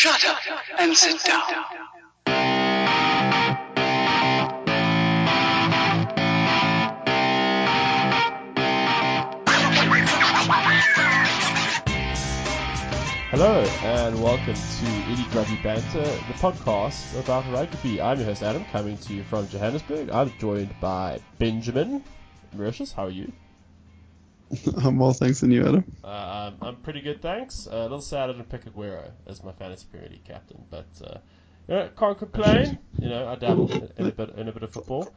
Shut up and sit down. Hello and welcome to Itty Grubby Banter, the podcast about rugby. I'm your host Adam, coming to you from Johannesburg. I'm joined by Benjamin. Mauritius, how are you? I'm well, thanks, and you, Adam. Uh, I'm, I'm pretty good, thanks. Uh, a little sad I didn't pick Aguero as my fantasy Premier captain, but uh, you know, can't complain. You know, I dabble in a bit in a bit of football.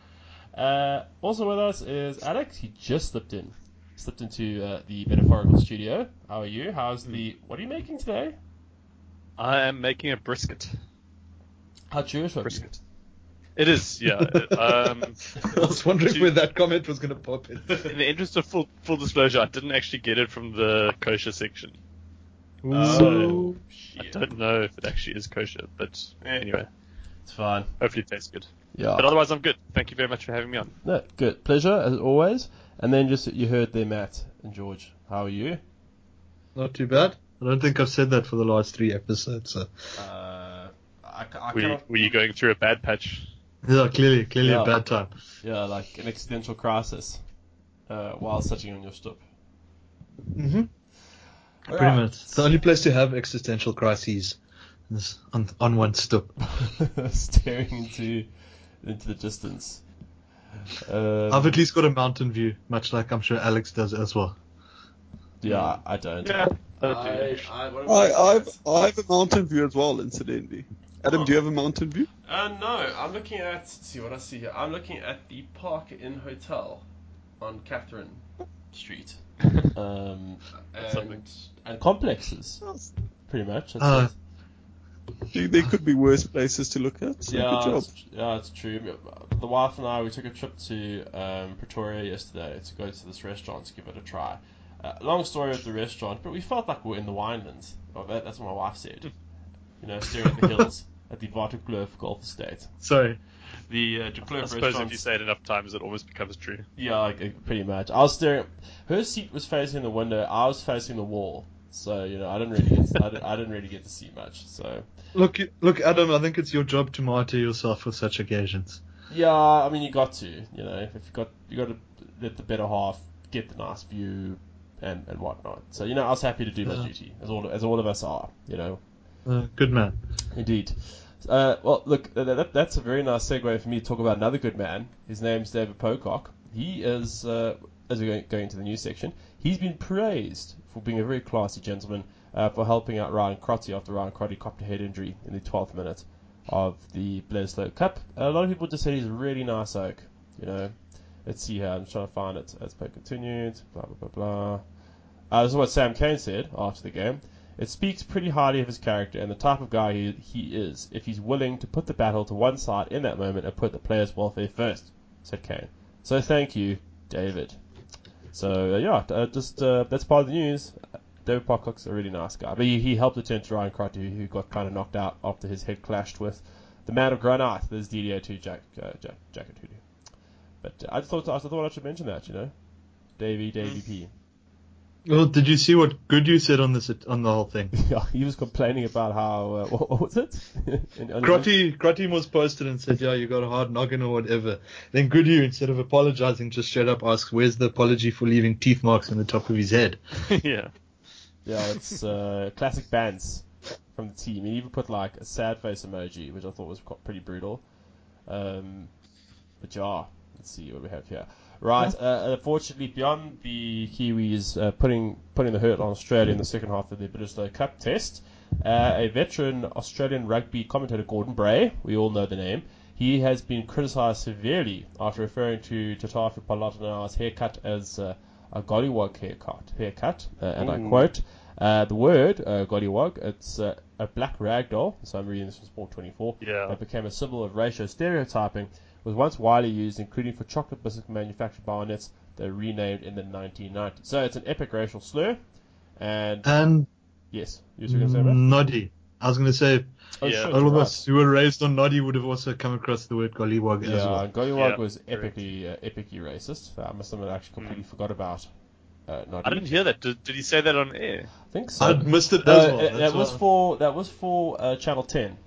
Uh, also with us is Alex. He just slipped in, slipped into uh, the metaphorical studio. How are you? How's the? What are you making today? I am making a brisket. How Jewish of you? Brisket. It is, yeah. um, I was wondering To- where that comment was going to pop in. in the interest of full, full disclosure, I didn't actually get it from the kosher section. Oh, I shit. don't know if it actually is kosher, but anyway, It's fine. hopefully it tastes good. Yeah. But otherwise, I'm good. Thank you very much for having me on. No, good. Pleasure, as always. And then just you heard there, Matt and George. How are you? Not too bad. I don't think I've said that for the last three episodes. So. Uh, I, I Were you, cannot, were you going through a bad patch? Yeah, clearly, clearly Yeah. a bad time. yeah, like an existential crisis uh, while sitting on your stoop. Mm-hmm. Pretty Alright. much. The only place to have existential crises is on, on one stoop. Staring into into the distance. Um, I've at least got a mountain view, much like I'm sure Alex does as well. yeah, I don't. Yeah. I, I, I, I, I've. I have a mountain view as well, incidentally. Adam, do you have a mountain view? Uh, no, I'm looking at. Let's see what I see here. I'm looking at the Park Inn Hotel on Catherine Street. Um, and, and complexes, pretty much. That's Uh, it. There could be worse places to look at. So yeah, good job. it's, yeah, it's true. The wife and I we took a trip to um, Pretoria yesterday to go to this restaurant to give it a try. Uh, long story with the restaurant, but we felt like we were in the winelands. Well, that, that's what my wife said. You know, staring at the hills at the Waterkloof Golf Estate. sorry. The uh, De I Kloof suppose if you say it enough times, it almost becomes true. Yeah, like, pretty much. I was staring. Her seat was facing the window. I was facing the wall. So you know, I didn't really get. I, didn't, I didn't really get to see much. So Look, look, Adam. I think it's your job to martyr yourself for such occasions. yeah, I mean, you got to. You know, if you got you got to let the better half get the nice view and and whatnot. So you know, I was happy to do my Yeah. duty, as all as all of us are. You know, Uh, good man. Indeed. Uh, well, look, that, that, that's a very nice segue for me to talk about another good man. His name's David Pocock. He is, uh, as we're going, going to the news section, he's been praised for being a very classy gentleman uh, for helping out Ryan Crotty after Ryan Crotty copped a head injury in the 12th minute of the Bledisloe Cup. A lot of people just said he's a really nice oak. You know, let's see here. I'm trying to find it as per continued. Blah blah blah blah. Uh, this is what Sam Cane said after the game. It speaks pretty highly of his character and the type of guy he, is if he's willing to put the battle to one side in that moment and put the players' welfare first, said Cane. So thank you, David. So uh, yeah, uh, just uh, that's part of the news. David Pocock's a really nice guy, but he, he helped attend to Ryan Crotty, who got kind of knocked out after his head clashed with the man of granite, There's DDO2 Jack uh, Jack Jacket Hoodoo. But uh, I just thought I thought I should mention that, you know, Davey Davey P. Well, did you see what Goodhue said on this on the whole thing? Yeah, he was complaining about how uh, what, what was it? Crotty, Crotty was posted and said, "Yeah, you got a hard noggin or whatever." Then Goodhue, instead of apologizing, just straight up asks, "Where's the apology for leaving teeth marks on the top of his head?" yeah. Yeah, it's uh, classic bands from the team. He even put like a sad face emoji, which I thought was quite pretty brutal. Um, but yeah, let's see what we have here. Right, uh, unfortunately, beyond the Kiwis uh, putting putting the hurt on Australia in the second half of the Bledisloe Cup test, uh, a veteran Australian rugby commentator, Gordon Bray, we all know the name, he has been criticised severely after referring to Tatafu Polota-Nau's haircut as uh, a gollywog haircut, haircut uh, and I quote, uh, the word uh, gollywog, it's uh, a black ragdoll, so I'm reading this from Sport 24, Yeah. that became a symbol of racial stereotyping, was once widely used, including for chocolate biscuit manufactured by Arnott's, that were renamed in the 1990s. So it's an epic racial slur, and And yes, you were going to say about? Noddy. I was going to say, Oh, Yeah. shit, all of right. us who were raised on Noddy would have also come across the word gollywog as well. and Gollywog Yeah, was correct. epically, uh, epically racist. I must admit, I actually completely forgot about Uh, not I didn't hear that. Did, did he say that on air? I think so. I missed it No, as well. uh, that that's was for that was for uh, Channel 10,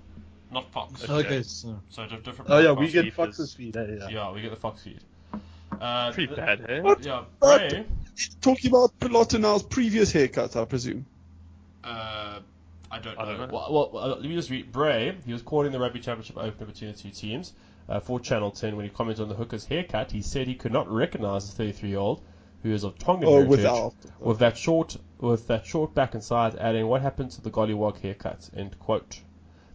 not Fox. Okay. Okay. So. So di- different. Oh yeah, we get feed Fox's is- feed. eh, Yeah. Yeah, we get the Fox feed. Uh, Pretty th- bad, hey? What? Yeah, What? Bray. Talking about Polota-Nau's previous haircut, I presume. Uh, I don't know. I don't know. Well, well, uh, let me just read. Bray, he was calling the Rugby Championship opener between the two teams uh, for Channel 10 when he commented on the hooker's haircut. He said he could not recognize the 33-year-old who is of Tongan Oh, heritage without. with that short with that short back and sides, adding, "What happened to the gollywog haircut?" End quote.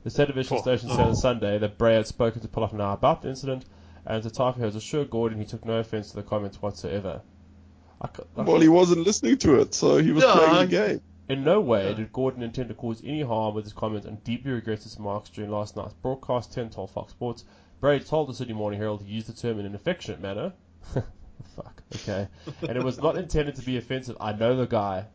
The television Oh. station said on Sunday that Bray had spoken to Polota-Nau about the incident, and Tatafu has assured Gordon he took no offense to the comments whatsoever. I, c- I Well, he wasn't listening to it, so he was Yeah, playing I- the game. in no way did Gordon intend to cause any harm with his comments and deeply regrets his remarks during last night's broadcast, 10 told Fox Sports. Bray told the Sydney Morning Herald he used the term in an affectionate manner. Fuck, okay. and it was not intended to be offensive. I know the guy.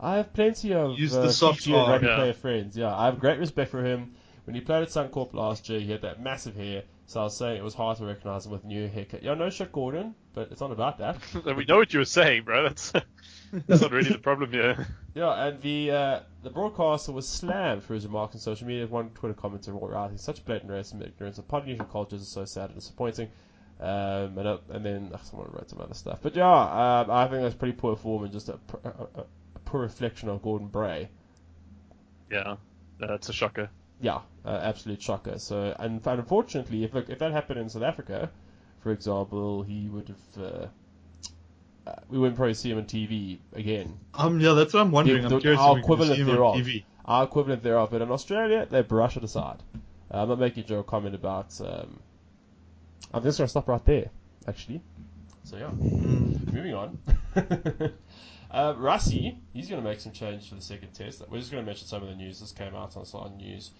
I have plenty of Use uh, the soft PG and R, rugby yeah. player friends. Yeah, I have great respect for him. When he played at Suncorp last year, he had that massive hair, so I was saying it was hard to recognise him with new haircut. Yeah, no shit, Gordon, but it's not about that. we know what you were saying, bro. That's that's not really the problem here. Yeah, and the uh, the broadcaster was slammed for his remarks on social media. One Twitter commenter wrote out, "He's such blatant racism and ignorance of Polynesian cultures is so sad and disappointing." Um, and, uh, and then ugh, someone wrote some other stuff. But yeah, um, I think that's pretty poor form and just a, pr- a, a, a poor reflection of Gordon Bray. Yeah, that's a shocker. Yeah, uh, absolute shocker. So, and unfortunately, if look, if that happened in South Africa, for example, he would have. Uh, uh, we wouldn't probably see him on TV again. Um, yeah, that's what I'm wondering. The- I'm curious our if we see equivalent thereof. TV. our equivalent thereof. But in Australia, they brush it aside. Uh, I'm not making a joke comment about. Um, I'm just going to stop right there, actually. So yeah, Mm. moving on. uh, Rassie, he's going to make some change for the second test. We're just going to mention some of the news. This came out on Sky News.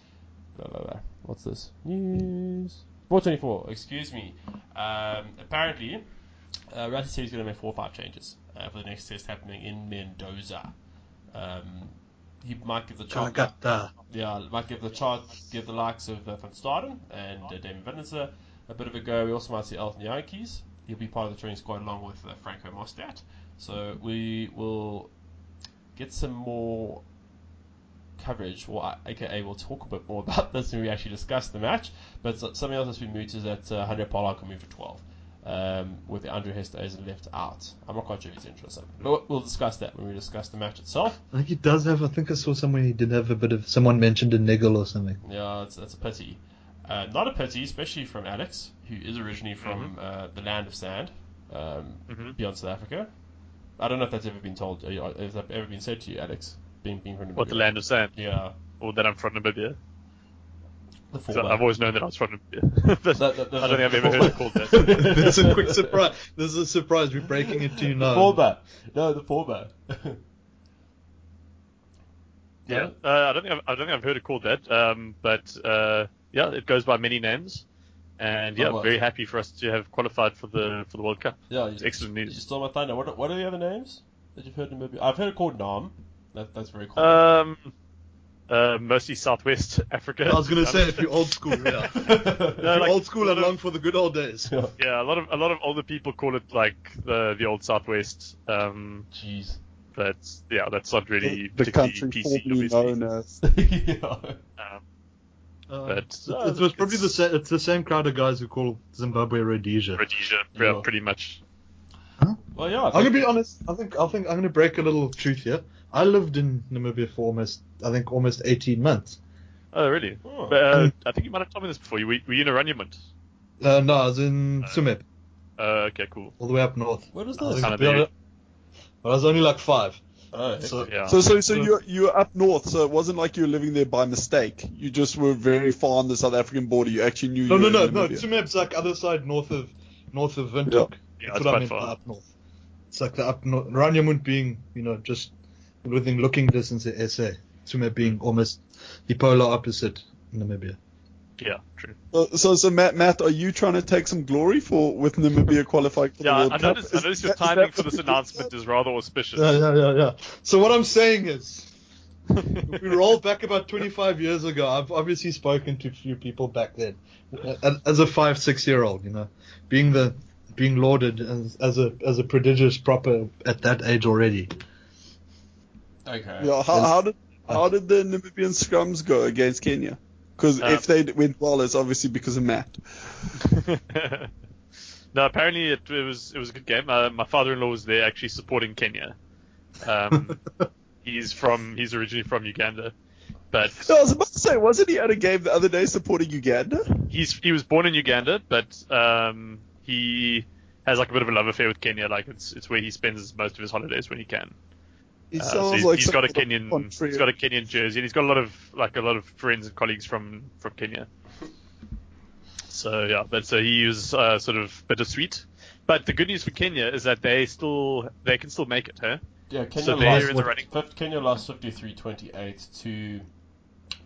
Blah, blah, blah. What's this? News. 424. Excuse me. Um, apparently, uh, he's going to make four or five changes uh, for the next test happening in Mendoza. Um, he might give the chart. Calcutta. Yeah, might give the chart, give the likes of uh, Van Staden and uh, Damon Vinnister a bit of a go. We also might see Elton Jantjies. He'll be part of the training squad along with uh, Franco Mostert. So we will get some more coverage, or uh, aka we'll talk a bit more about this when we actually discuss the match. But something else that's been moved is that uh, Handré Pollard can move to 12. Um, with Andre Esterhuizen left out. I'm not quite sure if he's interested. But we'll discuss that when we discuss the match itself. I think he does have. I think I saw somewhere he did have a bit of. Someone mentioned a niggle or something. Yeah, it's, that's a pity. Uh, not a pity, especially from Alex, who is originally from uh, the land of sand, um, Mhm. beyond South Africa. I don't know if that's ever been told. uh, Has that ever been said to you, Alex? Being being from What the land of sand, Yeah, or that I'm from Namibia. the 'Cause former. I've always known that I was from Namibia. But The- the- the- I don't think I've ever heard it called that. That's a quick surprise. This is a surprise. We're breaking it to you now. former. No, the former. Yeah, uh, I don't think I've, I don't think I've heard it called that. Um, but uh, yeah, it goes by many names, and yeah, Oh, well. very happy for us to have qualified for the for the World Cup. Yeah, It's you, excellent you news. stole my thunder. What, what are the other names that you've heard in Namibia? I've heard it called Nam. That, that's very cool. Um, uh, mostly Southwest Africa. I was gonna say if you're old school, yeah. No, If you're like, old school and long for the good old days. Yeah, a lot of a lot of older people call it like the the old Southwest. Um, Jeez. but yeah, that's not really the particularly country PC, formerly known as. yeah. Um, Uh, But, it, uh, it was probably the it's- same. It's the same crowd of guys who call Zimbabwe Rhodesia. Rhodesia, Yeah. yeah, pretty much. Well, yeah. I I'm gonna be honest. I think I think I'm gonna break a little truth here. I lived in Namibia for almost, I think, almost 18 months. Oh, really? Oh. But uh, I think you might have told me this before. You were, were you in Oranjemund? Uh, no, I was in Tsumeb, Uh, okay, cool. all the way up north. What is I was, this? Kinda to be there. honest- I was only like five. Oh, So, Yeah. So, so, so So- you're you're up north. So it wasn't like you were living there by mistake. You just were very far on the South African border. You actually knew. no, you no, were no, in no. Namibia. Tsumeb's like other side north of north of Windhoek. Yeah, That's it's what I quite meant by far. up north. It's like the up north. Oranjemund being, you know, just within looking distance of SA. Tsumeb being mm. almost the polar opposite in Namibia. Yeah, true. So, so, so Matt, Matt, are you trying to take some glory for with Namibia qualifying for the Yeah, World I Cup? noticed, I Is noticed your timing that for this announcement is rather auspicious. Yeah, yeah, yeah, yeah. So what I'm saying is, we roll back about 25 years ago, I've obviously spoken to a few people back then, as a five, six year old, you know, being the being lauded as, as a as a prodigious proper at that age already. Okay. Yeah, how, how did how did the Namibian scrums go against Kenya? Because Um, if they went well, it's obviously because of Matt. no, apparently it, it was it was a good game. Uh, my father-in-law was there actually supporting Kenya. Um, he's from he's originally from Uganda, but I was about to say, wasn't he at a game the other day supporting Uganda? he's he was born in Uganda, but um, he has like a bit of a love affair with Kenya. Like it's it's where he spends most of his holidays when he can. He Uh, sounds so he's, like he's got a some sort of Kenyan he's got a Kenyan jersey and he's got a lot of like a lot of friends and colleagues from from Kenya. So yeah, but so he was uh, sort of bittersweet. But the good news for Kenya is that they still they can still make it, huh? Yeah, Kenya So lost. they're in the running. fif- Kenya lost 53-28 to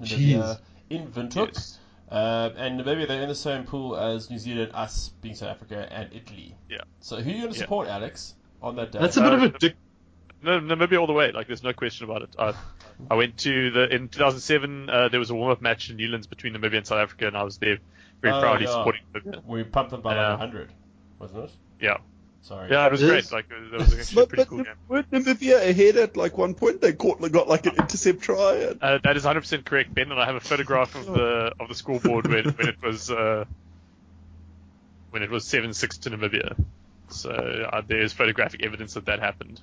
Namibia in Windhoek. Yes. Uh, and Namibia, they're in the same pool as New Zealand, us being South Africa, and Italy. Yeah. So who are you going to Yeah. support, Alex, on that day? That's a bit of a Uh, dick. No, Namibia all the way. Like there's no question about it. I, I went to the in 2007. Uh, there was a warm up match in Newlands between Namibia and South Africa, and I was there very Oh, proudly yeah. supporting Namibia. We pumped them by Yeah. like 100, wasn't it? Yeah, Sorry. yeah, it was It great. is. Like it was actually a But, pretty but cool game. weren't Namibia ahead at like one point? They caught, they got like an intercept try. And, Uh, that is 100% correct, Ben, and I have a photograph of the of the scoreboard when, when it was uh, when it was seven six to Namibia. So uh, there is photographic evidence that that happened.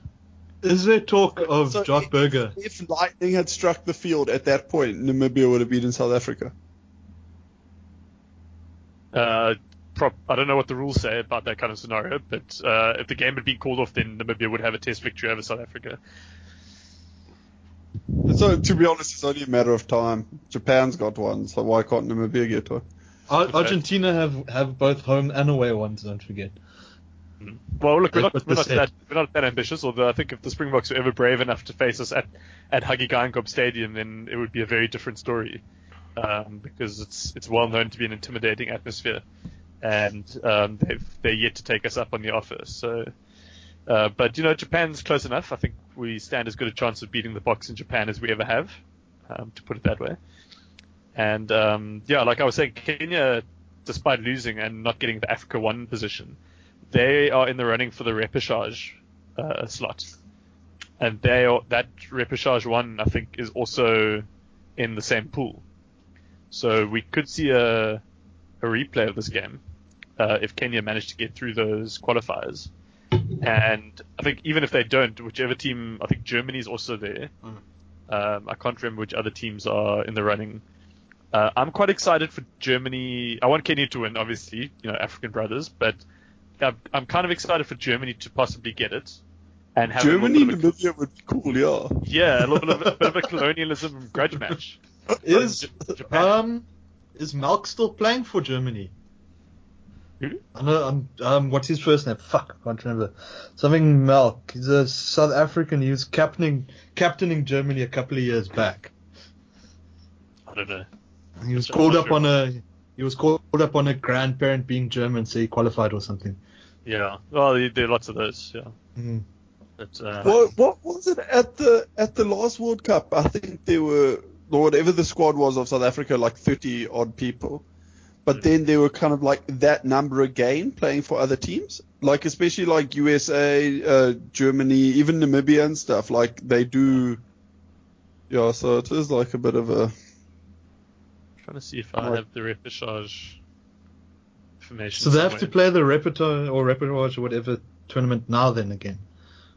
Is there talk of So Josh if- Burger? if lightning had struck the field at that point, Namibia would have beaten South Africa. Uh, prop, I don't know what the rules say about that kind of scenario, but uh, if the game had been called off, then Namibia would have a test victory over South Africa. And so, to be honest, it's only a matter of time. Japan's got one, so why can't Namibia get one? Ar- Argentina have have both home and away ones. Don't forget. Well, look, we're not, we're not that we're not that ambitious. Although I think if the Springboks were ever brave enough to face us at at Hage Geingob Stadium, then it would be a very different story. Um, because it's it's well known to be an intimidating atmosphere, and um, they've they're yet to take us up on the offer. So, uh, but you know, Japan's close enough. I think we stand as good a chance of beating the box in Japan as we ever have, um, to put it that way. And um, yeah, like I was saying, Kenya, despite losing and not getting the Africa One position, they are in the running for the repechage uh, slot, and they are, that repechage one I think is also in the same pool. So we could see a a replay of this game uh, if Kenya managed to get through those qualifiers. And I think even if they don't, whichever team, I think Germany is also there. Um, I can't remember which other teams are in the running. Uh, I'm quite excited for Germany. I want Kenya to win, obviously, you know, African brothers, but I'm, I'm kind of excited for Germany to possibly get it and have Germany, a bit of a, Namibia would be cool, yeah. yeah, a little bit of, a bit of a colonialism grudge match. Is J- Japan. um is Malk still playing for Germany? Who? I know, um, um, what's his first name? Fuck, I can't remember. Something Malk. He's a South African. He was captaining captaining Germany a couple of years back. I don't know. He was I'm called up sure. on a he was called up on a grandparent being German, so he qualified or something. Yeah, well, there do lots of those. Yeah, Mm. but uh, What, what was it at the at the last World Cup? I think there were whatever the squad was of South Africa, like 30 odd people. But then there were kind of like that number again playing for other teams, like especially like USA, uh, Germany, even Namibia and stuff. Like they do. Yeah, so it is like a bit of a. trying to see if I Right. have the repechage information. So they have to play the repertoire or repertoire or whatever tournament now then again.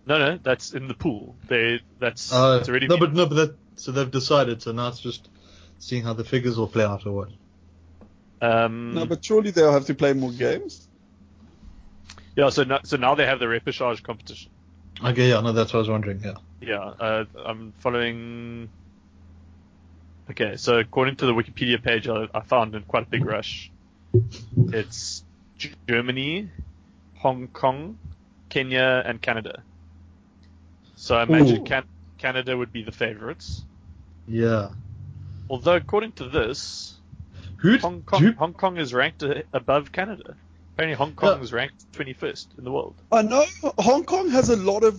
No, no, that's in the pool. They that's Uh, it's already no, been- but no, but that so they've decided. So now it's just seeing how the figures will play out or what. um, No, but surely they'll have to play more games. yeah. So now, so now they have the repechage competition. Okay, yeah, no, that's what I was wondering. Yeah. Yeah, uh, I'm following. Okay, so according to the Wikipedia page, I, I found in quite a big rush. It's Germany, Hong Kong, Kenya, and Canada. So I imagine Can- Canada would be the favorites. Yeah. Although according to this, Who? Hong Kong who- Hong Kong is ranked above Canada. Apparently, Hong Kong is ranked 21st in the world. I know Hong Kong has a lot of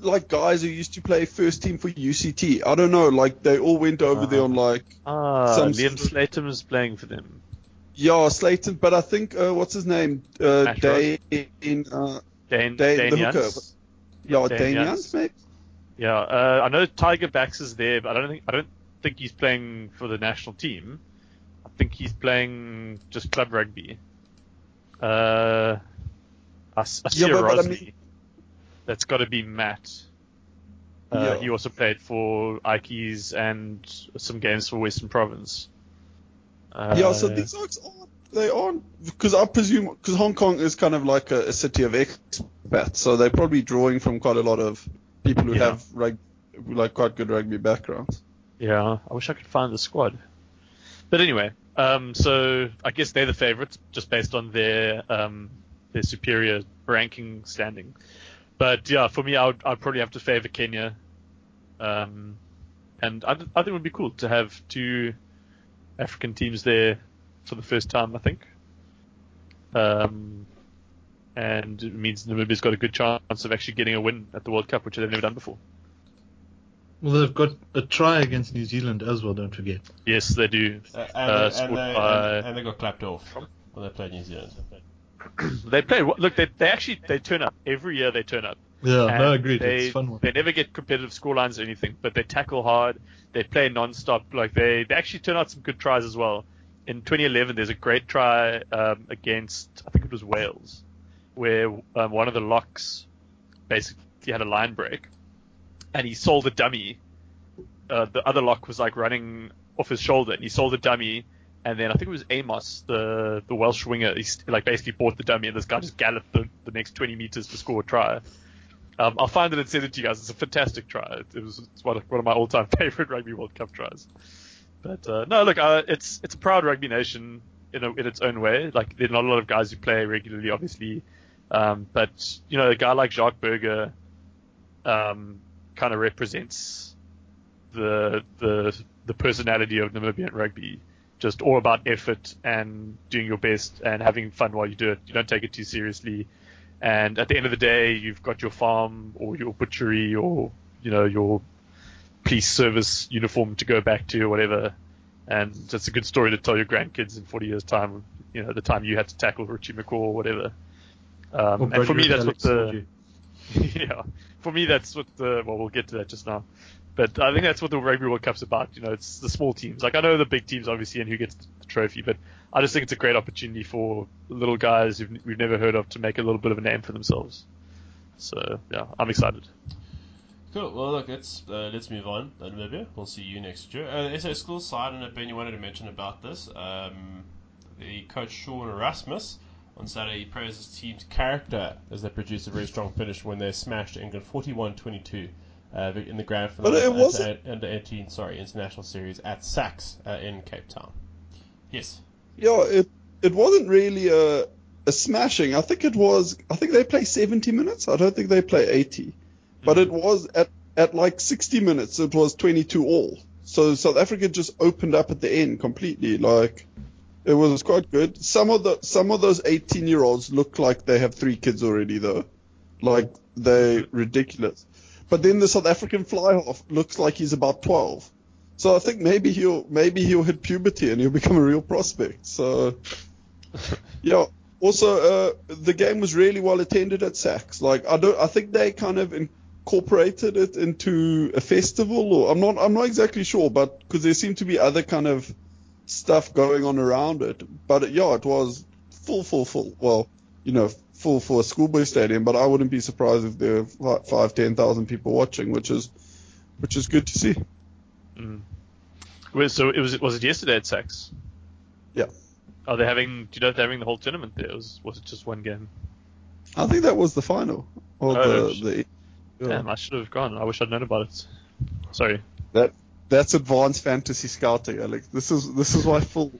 like guys who used to play first team for UCT. I don't know, like they all went over there on like Ah, Some Liam sort Slatum is playing for them. Yeah, Slayton, but I think uh, what's his name? Uh, Dane, uh, Dane, Dane, Dane the hooker. Yeah, Dane Dane Jans. Maybe. Yeah, uh, I know Tiger Backs is there, but I don't think I don't think he's playing for the national team. I think he's playing just club rugby. Uh, I, I see Yeah, a but- but I mean- That's got to be Matt. Uh, Yeah. He also played for Ikeys and some games for Western Province. Uh, yeah, so these oaks aren't they aren't because I presume because Hong Kong is kind of like a, a city of expats, so they're probably drawing from quite a lot of people who Yeah. have rug, like quite good rugby backgrounds. Yeah, I wish I could find the squad. But anyway, um, so I guess they're the favourites just based on their um, their superior ranking standing. But yeah, for me, I would I'd probably have to favour Kenya. Um, and I, I think it would be cool to have two African teams there for the first time. I think. Um, and it means Namibia's got a good chance of actually getting a win at the World Cup, which they've never done before. Well, they've got a try against New Zealand as well. Don't forget. Yes, they do. Uh, and, Uh, they, and, they, by- and, and they got clapped off when they played New Zealand. They play. Look, they, they actually they turn up every year. They turn up. Yeah, And no, agreed. They, it's fun one. They never get competitive scorelines or anything, but they tackle hard. They play non-stop. Like they, they actually turn out some good tries as well. In 2011, there's a great try um, against I think it was Wales, where um, one of the locks basically had a line break, and he sold a dummy. Uh, the other lock was like running off his shoulder, and he sold a dummy. And then I think it was Amos, the the Welsh winger, he like basically bought the dummy, and this guy just galloped the, the next 20 meters to score a try. Um, I'll find it and send it to you guys. It's a fantastic try. It, it was it's one of, one of my all-time favorite Rugby World Cup tries. But uh, no, look, uh, it's it's a proud rugby nation in a, in its own way. Like there are not a lot of guys who play regularly, obviously, um, but you know a guy like Jacques Burger um, kind of represents the the the personality of Namibian rugby. Just all about effort and doing your best and having fun while you do it. You don't take it too seriously. And at the end of the day, you've got your farm or your butchery or you know your police service uniform to go back to or whatever. And it's a good story to tell your grandkids in 40 years' time. You know the time you had to tackle Richie McCaw or whatever. Um, Or and for me, that's what the yeah, for me that's what the well we'll get to that just now. But I think that's what the Rugby World Cup's about. You know, it's the small teams. Like I know the big teams obviously and who gets the trophy, but I just think it's a great opportunity for little guys who've, we've never heard of to make a little bit of a name for themselves. So yeah, I'm excited. Cool. Well, look, let's uh, let's move on. Namibia. We'll see you next year. Uh, so, school side, and Ben, you wanted to mention about this. Um, the coach Sean Erasmus on Saturday he praised his team's character as they produced a very strong finish when they smashed England 41-22 uh, in the grand final But it wasn't- at- under 18 sorry international series at SACS uh, in Cape Town. Yes. Yeah, it it wasn't really a a smashing. I think it was. I think they play 70 minutes. I don't think they play 80. But it was at at like 60 minutes. It was 22 all. So South Africa just opened up at the end completely. Like it was quite good. Some of the some of those 18 year olds look like they have three kids already though. Like they ridiculous. But then the South African fly half looks like he's about 12. So I think maybe he'll maybe he'll hit puberty and he'll become a real prospect. So yeah. Also, uh, the game was really well attended at SACS. Like I don't, I think they kind of incorporated it into a festival, or I'm not, I'm not exactly sure, but because there seemed to be other kind of stuff going on around it. But yeah, it was full, full, full. Well, you know, full for a schoolboy stadium. But I wouldn't be surprised if there were like five, ten thousand people watching, which is, which is good to see. Mm. Wait, so it was was it yesterday at SACS? Yeah. Are they having? Do you know if they're having the whole tournament there? Was was it just one game? I think that was the final. Or Oh, the, the, yeah. Damn, I should have gone. I wish I'd known about it. Sorry. That that's advanced fantasy scouting, Alex. This is this is why full.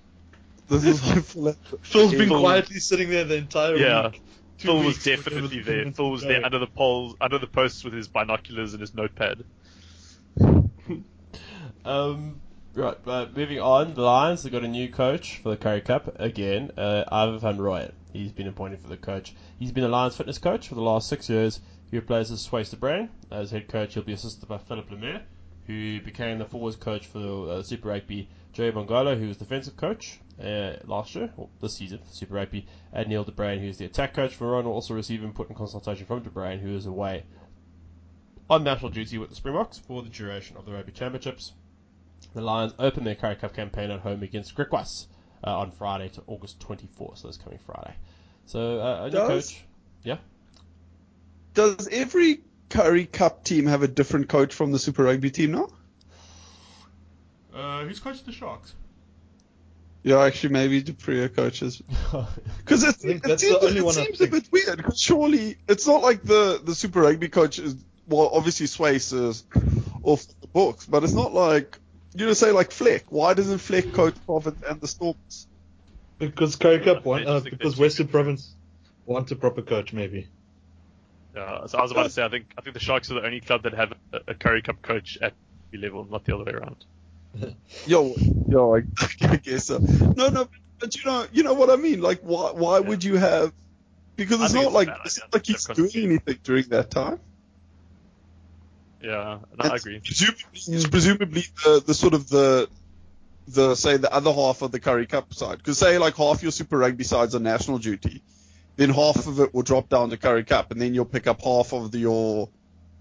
This is why full. Phil's been Phil- quietly sitting there the entire Yeah. week. Two Phil was definitely there. Phil was there under the poles, under the posts with his binoculars and his notepad. Um, right, uh, moving on. The Lions have got a new coach for the Currie Cup again. Uh, Ivan van Rooyen. He's been appointed for the coach. He's been the Lions fitness coach for the last six years. He replaces Swys de Bruin as head coach. He'll be assisted by Philip Lemaire, who became the forwards coach for uh, Super Rugby. Joey Mongalo, who was defensive coach, uh, last year, or this season, for Super Rugby, and Neil DeBrain, who's the attack coach. Verone will also receive input and consultation from de Bruin, who is away on national duty with the Springboks for the duration of the Rugby Championships. The Lions open their Currie Cup campaign at home against Griquas uh, on Friday to August 24th, so this coming Friday. So, uh, a new Does- coach. Yeah. Does every Currie Cup team have a different coach from the Super Rugby team now? Uh, who's coached the Sharks? Yeah, actually, maybe du Preez coaches. Because it, think it seems, the only it one seems a bit weird. Because surely it's not like the, the Super Rugby coach is well, obviously Swys is off the books, but it's not like you just say like Fleck. Why doesn't Fleck coach Province and the Storms? Because Currie Cup I uh, because Western good for it. Province want a proper coach, maybe. Yeah, so I was about to say, I think I think the Sharks are the only club that have a, a Currie Cup coach at B level, not the other way around. Yo, yo, I, I guess so. No, no, but you know, you know what I mean. Like, why, why would you have? Because it's not it's like it's not like They've he's got doing anything during that time. Yeah, no, I agree. Presumably, presumably the, the sort of the the say the other half of the Currie Cup side. Because say like half your Super Rugby sides are national duty, then half of it will drop down to Currie Cup, and then you'll pick up half of the, your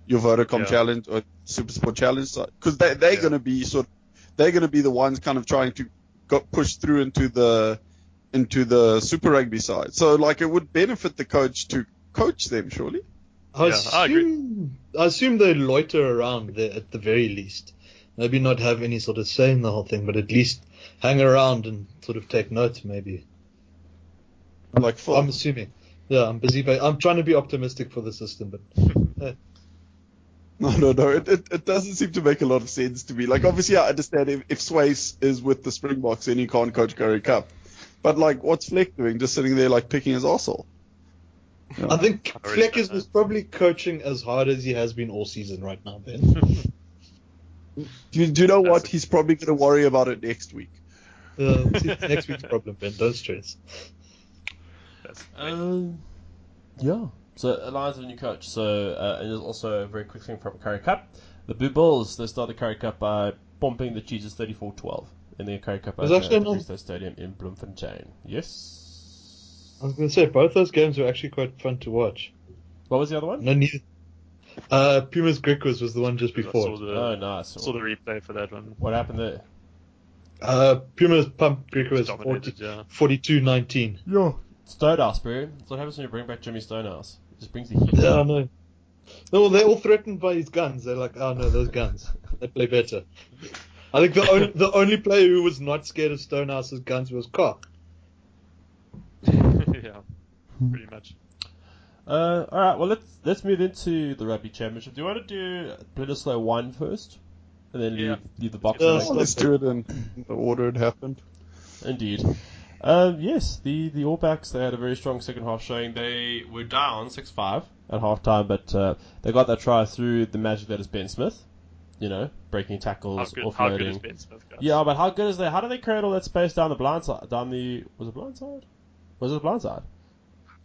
your Vodacom Yeah. Challenge or Super Sport Challenge side. Because they they're Yeah. going to be sort of, they're going to be the ones kind of trying to go, pushed through into the into the Super Rugby side. So like it would benefit the coach to coach them surely. I Yeah, I assume, I assume they loiter around there at the very least. Maybe not have any sort of say in the whole thing, but at least hang around and sort of take notes, maybe. Like for I'm assuming. Yeah, I'm busy. But I'm trying to be optimistic for the system, but No, no, no. It, it, it doesn't seem to make a lot of sense to me. Like, obviously, I understand if, if Swys is with the Springboks, then he can't coach Currie Cup. But, like, what's Fleck doing? Just sitting there, like, picking his arsehole? You? I think I really Fleck don't is was probably coaching as hard as he has been all season right now, Ben. do, you, do you know what? That's- He's probably going to worry about it next week. Uh, it's next week's problem, Ben. Don't stress. That's- Um, yeah. So Lions have a new coach. So uh, and there's also a very quick thing from Currie Cup. The Blue Bulls they start the Currie Cup by bumping the Cheeses 34-12 in the Currie Cup There's actually at the another- Stadium in Bloemfontein. Yes. I was going to say both those games were actually quite fun to watch. What was the other one? No, neither. Uh, Pumas Griquas was the one just before. the, Oh, nice. saw the replay for that one. What happened there? Uh, Pumas pumped Griquas Dominated, 40, yeah. 42-19. Yeah. Stonehouse, bro. That's what happens when you bring back Jimmy Stonehouse. It just brings the heat. Yeah, I know. No, they're all threatened by his guns. They're like, oh no, those guns. They play better. I think the only the only player who was not scared of Stonehouse's guns was Carr. Yeah, pretty much. Uh, all right. Well, let's let's move into the rugby championship. Do you want to do Bledisloe one first, and then leave Yeah. leave the box? Yeah, next? Let's do it in the order it happened. Indeed. Um, yes, the, the All Blacks, they had a very strong second half showing. They were down 6-5 at half time, but uh, they got that try through the magic that is Ben Smith. You know, breaking How tackles, good, how good is offloading. Ben Smith, guys? Yeah, but how good is that? How do they create all that space down the blind side? Down the was it blind side? Was it the blind side?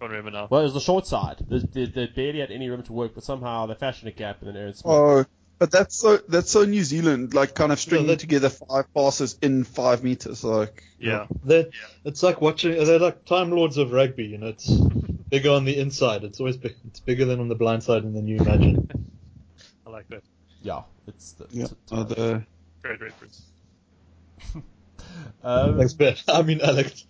Can't remember now. Well, it was the short side. They, they, they barely had any room to work, but somehow they fashioned a gap, and then Aaron Smith. Oh, but that's so that's so New Zealand, like kind of stringing that- together five passes in five meters. Like, Yeah, They're, It's like watching. They're like time lords of rugby. You know, it's bigger on the inside. It's always big, it's bigger than on the blind side and than you imagine. I like that. Yeah, it's the, yeah, it's- uh, the, Great reference. um, Thanks, Ben. I mean, Alex.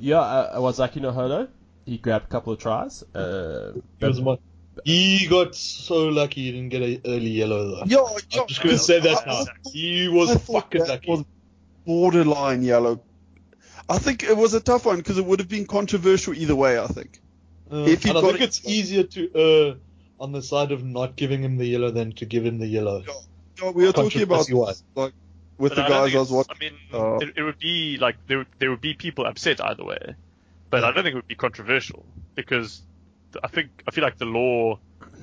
yeah, uh, Waisake Naholo. He grabbed a couple of tries. Uh, He was my. He got so lucky he didn't get an early yellow though. yo, yo, I'm just gonna say that I- now. I- He was I fucking that lucky. was borderline yellow. I think it was a tough one because it would have been controversial either way. I think. Uh, if he and I think it- it's easier to err on the side of not giving him the yellow than to give him the yellow. Yo, we were talking about Controversy-wise. like with But the I guys I was watching. I mean, uh, it, it would be like there there would be people upset either way, but I don't think it would be controversial because I think I feel like the law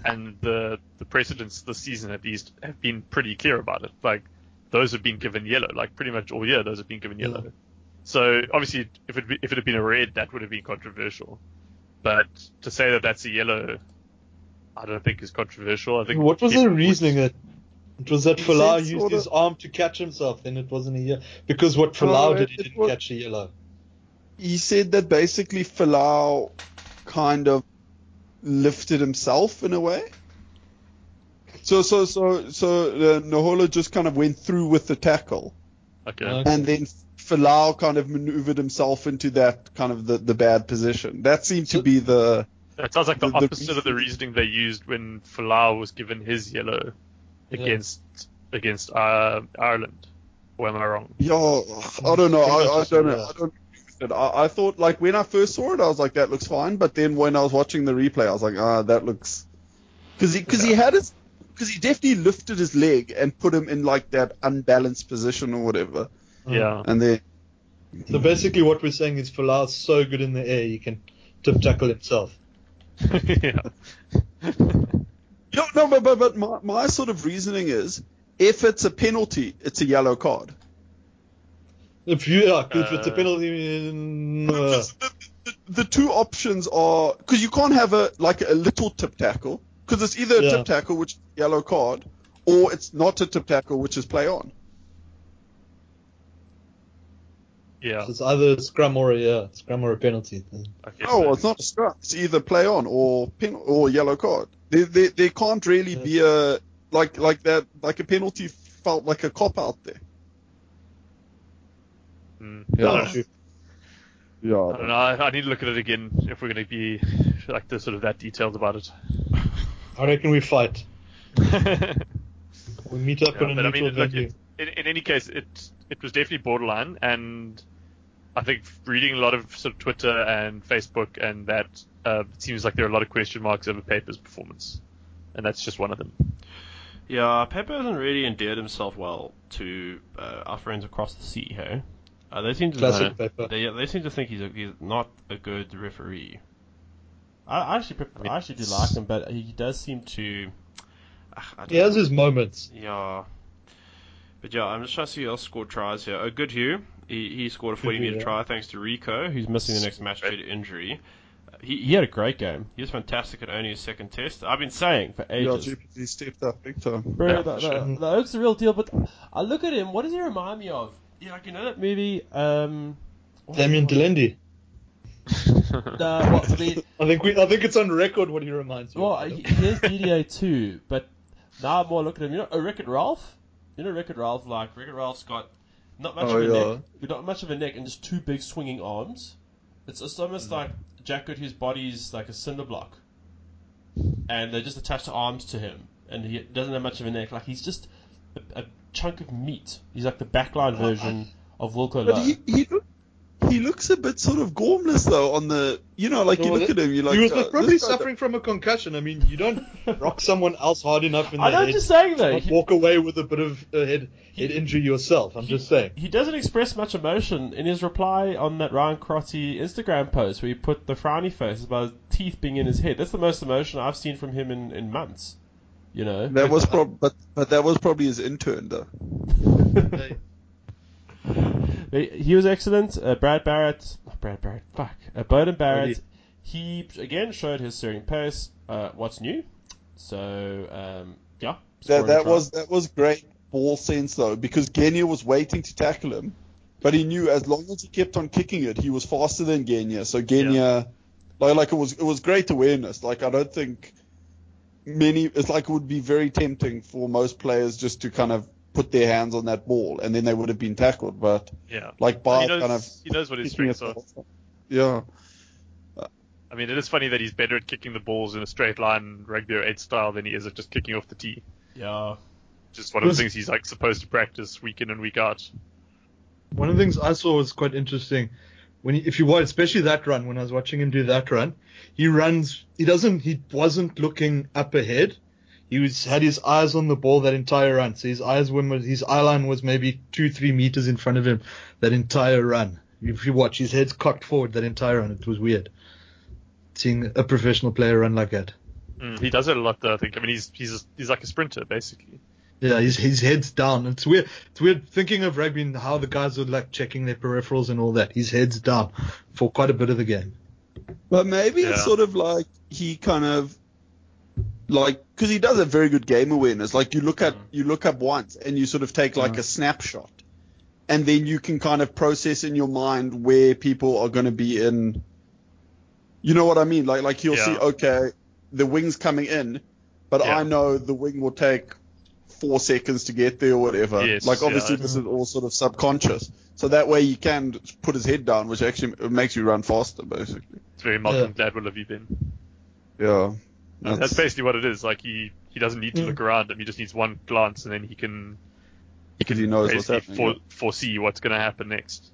and the the precedents this season at least have been pretty clear about it. Like those have been given yellow, like pretty much all year those have been given yellow. Yeah. So obviously, if it if it had been a red, that would have been controversial. But to say that that's a yellow, I don't think is controversial. I think What was the people would- reasoning that it was that He Folau used sorta- his arm to catch himself, then it wasn't a yellow because what No, Folau it- did, he it didn't was- catch a yellow. He said that basically Folau kind of lifted himself in a way. So so so so uh, Naholo just kind of went through with the tackle, Okay. And then Folau kind of maneuvered himself into that kind of the, the bad position. That seemed to be the That sounds like the, The- the opposite of the reasoning they used when Falau was given his yellow Yeah. against against uh, Ireland. Or am I wrong? yeah. I don't know. I, I don't know. I don't. I, I thought like when I first saw it, I was like that looks fine. But then when I was watching the replay, I was like, ah, that looks because he because he had his because he definitely lifted his leg and put him in like that unbalanced position or whatever, Yeah. and then So basically, what we're saying is Folau's so good in the air, he can tip tackle himself. yeah. no, no, but but, but my, my sort of reasoning is if it's a penalty, it's a yellow card. If you, yeah, if it's a Uh, penalty, in, uh, the, the, the two options are because you can't have a like a little tip tackle because it's either a Yeah. tip tackle which is yellow card or it's not a tip tackle which is play on. Yeah. it's either a scrum or a yeah, scrum or a penalty. Okay, Oh, so- it's not a scrum. It's either play on or pen or yellow card. There, there, there can't really be a like like that like a penalty felt like a cop out there. Mm. Yeah. I. Yeah. I don't know. I, I need to look at it again if we're going to be like the sort of that detailed about it. I reckon we fight. We meet up in a but I neutral mean, venue. it, in, in any case, it it was definitely borderline, and I think reading a lot of sort of Twitter and Facebook and that, uh, it seems like there are a lot of question marks over Peyper's performance, and that's just one of them. Yeah, Peyper hasn't really endeared himself well to uh, our friends across the sea here. Uh, they seem to Classic Peyper. They, they seem to think he's a, he's not a good referee. I, I actually pref- I actually do like him, but he does seem to. ah, He don't has his moments. Yeah. But yeah, I'm just trying to see who else scored tries here. Oh, Goodhue. He, he scored a 40 meter yeah. try thanks to Rieko, who's missing the next match due to injury. Uh, He, he had a great game. He was fantastic at only his second test. I've been saying for Yeah, ages. GPT stepped up big time. Bro, Yeah, the, sure. the, the Oak's the real deal, but I look at him, what does he remind me of? Yeah, like, you know that movie, um... Damian de Allende. Uh, well, I mean, I think we, I think it's on record what he reminds me. well, of. he, he is DDA too, but now I'm more looking at him. You know, oh, Wreck-It Ralph? You know Wreck-It Ralph, like, Wreck-It Ralph's got not much Oh, of a yeah. neck, not much of a neck, and just two big swinging arms. It's, it's almost Mm. like Jack Goodhue's body's like a cinder block, and they just attach the arms to him, and he doesn't have much of a neck. Like he's just a, a chunk of meat. He's like the backline version of Wilco But Louw. he he, look, he looks a bit sort of gormless though on the you know like you Well, look at him you're like he was uh, probably suffering from a concussion. I mean, you don't rock someone else hard enough in the I know what head you're saying though. He, walk away with a bit of a head head injury yourself. I'm just saying. he doesn't express much emotion in his reply on that Ryan Crotty Instagram post where he put the frowny face about his teeth being in his head. That's the most emotion I've seen from him in, in months. You know. That was prob- but but that was probably his intern though. He he was excellent. Uh, Brad Barrett, Brad Barrett, fuck. Uh, Beauden Barrett, Really? he again showed his steering pace. Uh, what's new? So um, yeah, That that was that was great ball sense though because Genia was waiting to tackle him, but he knew as long as he kept on kicking it, he was faster than Genia. So Genia, like like it was it was great awareness. Like I don't think many. It's like it would be very tempting for most players just to kind of put their hands on that ball and then they would have been tackled. But Yeah. like Bart knows, kind of he knows what his kicking it strengths are. Yeah. I mean, it is funny that he's better at kicking the balls in a straight line rugby or eight style than he is at just kicking off the tee. yeah. Just one of the things he's like supposed to practice week in and week out. One of the things I saw was quite interesting. When he, if you watch, especially that run, when I was watching him do that run, he runs. He doesn't. He wasn't looking up ahead. He was had his eyes on the ball that entire run. So his eyes were his eye line was maybe two three meters in front of him that entire run. If you watch, his head's cocked forward that entire run. It was weird seeing a professional player run like that. Mm, he does it a lot, though. I think. I mean, he's he's he's like a sprinter basically. Yeah, his his head's down. It's weird. It's weird thinking of rugby and how the guys are like checking their peripherals and all that. His head's down for quite a bit of the game. But maybe Yeah. it's sort of like he kind of like because he does a very good game awareness. Like you look at mm. you look up once and you sort of take like mm. a snapshot, and then you can kind of process in your mind where people are going to be in. You know what I mean? Like like you'll Yeah. see, okay, the wing's coming in, but Yeah. I know the wing will take four seconds to get there or whatever. Yes, like obviously yeah. this is all sort of subconscious, so that way you can put his head down, which actually makes you run faster, basically. It's very Malcolm Gladwell of you, Ben. Yeah. That's, basically what it is. Like he, he doesn't need to Yeah. look around him. He just needs one glance, and then he can he Because can he knows what's basically happening, fore, foresee what's going to happen next,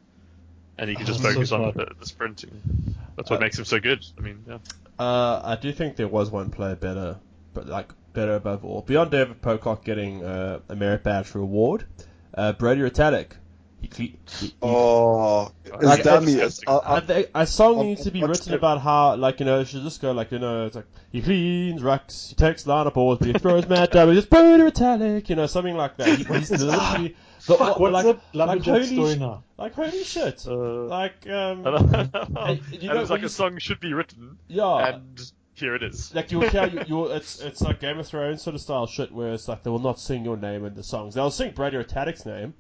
and he can just Oh, so focus on the, the sprinting. That's what Uh, makes him so good. I mean, yeah. Uh, I do think there was one player better, but like better above all. Beyond David Pocock getting uh, a merit badge for award, uh, Brodie Retallick. He, cle- he, he Oh, Like, it's dummy. it's- It's, I, I I, think a song I've- needs to be written it. about how, like, you know, it should just go like, you know, it's like, he cleans racks, he takes line up balls, but he throws mad double, just Brodie Retallick, you know, something like that. He, he's literally, the, Fuck, what's like, that like, holy story sh- now? like, holy shit. Uh, like, um, I don't know. You and know, it's like you a song should be written, yeah. and here it is. like you'll hear you, you'll, it's it's like Game of Thrones sort of style shit where it's like they will not sing your name in the songs. They'll sing Brady Retallick's name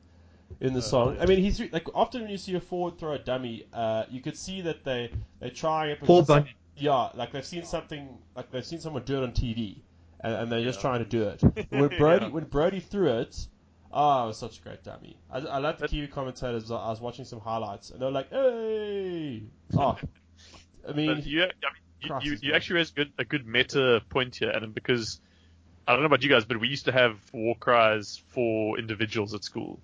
in the song. I mean, he's like often when you see a forward throw a dummy, uh, you could see that they they try it. Paul Bunyan. Yeah, like they've seen something, like they've seen someone do it on TV, and, and they're just Yeah. trying to do it. When Brodie Yeah. when Brodie threw it. Oh, it was such a great dummy. I, I like the But- Kiwi commentators. I was watching some highlights, and they're like, "Hey!" Oh, I mean, you, I mean, you, you, you actually raised a good, a good meta point here, Adam, because I don't know about you guys, but we used to have war cries for individuals at school.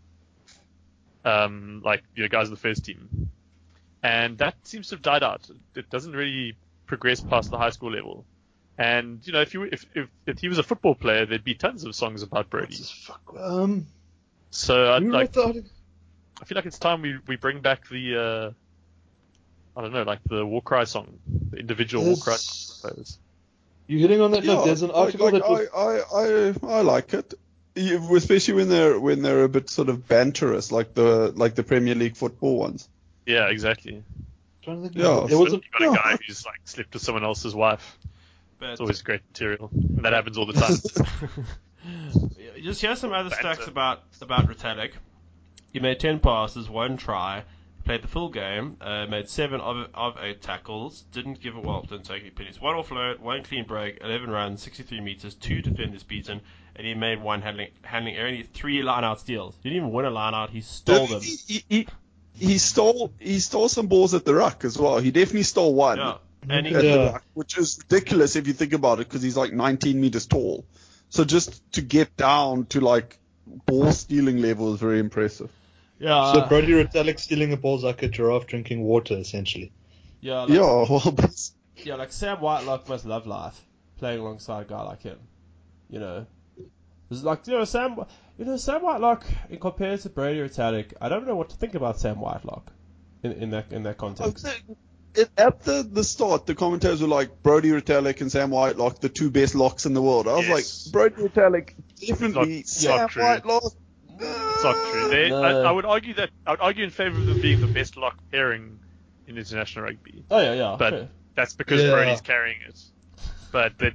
Um, like, you know, guys on the first team. And that seems to have died out. It doesn't really progress past the high school level. And, you know, if you, if, if, if he was a football player, there'd be tons of songs about Brodie. Um, So I'd like? I feel like it's time we, we bring back the, uh, I don't know, like the war cry song, the individual war cry There's- players. You hitting on that? yeah, Look, there's an article like, that was. I, I, I, I like it. Especially when they're when they're a bit sort of banterous, like the like the Premier League football ones. Yeah, exactly. trying Yeah, there was a, you got a yeah. guy who's like slept with someone else's wife. but- It's always great material, and that happens all the time. Just here's some other Banter. stats about about Retallick. He made ten passes, one try, played the full game, uh, made seven of, of eight tackles, didn't give a well, didn't take any pennies. One offload, one clean break, eleven runs, sixty-three meters, two defenders beaten, and he made one handling handling error. he Three line-out steals. He didn't even win a line-out. He stole them. He, he, he, he stole he stole some balls at the ruck as well. He definitely stole one Yeah, and he at Yeah. the ruck, which is ridiculous if you think about it, because he's like 19 meters tall. So just to get down to like ball stealing level is very impressive. Yeah, so uh, Brodie Retallick stealing a ball's like a giraffe drinking water, essentially. yeah, like, Yeah, well, Yeah, like Sam Whitelock must love life, playing alongside a guy like him. You know, it's like you know Sam, you know Sam Whitelock in compared to Brady Retallick. I don't know what to think about Sam Whitelock in, in that in that context. it, at the, the start, the commentators were like Brodie Retallick and Sam Whitelock, the two best locks in the world. I was Yes. like, Brody Retallick, definitely. It's not- Sam not. Whitelock. It's not true. They, No. I, I would argue that I would argue in favour of them being the best lock pairing in international rugby, Oh yeah, yeah. but sure. that's because Yeah. Brodie's carrying it. But they're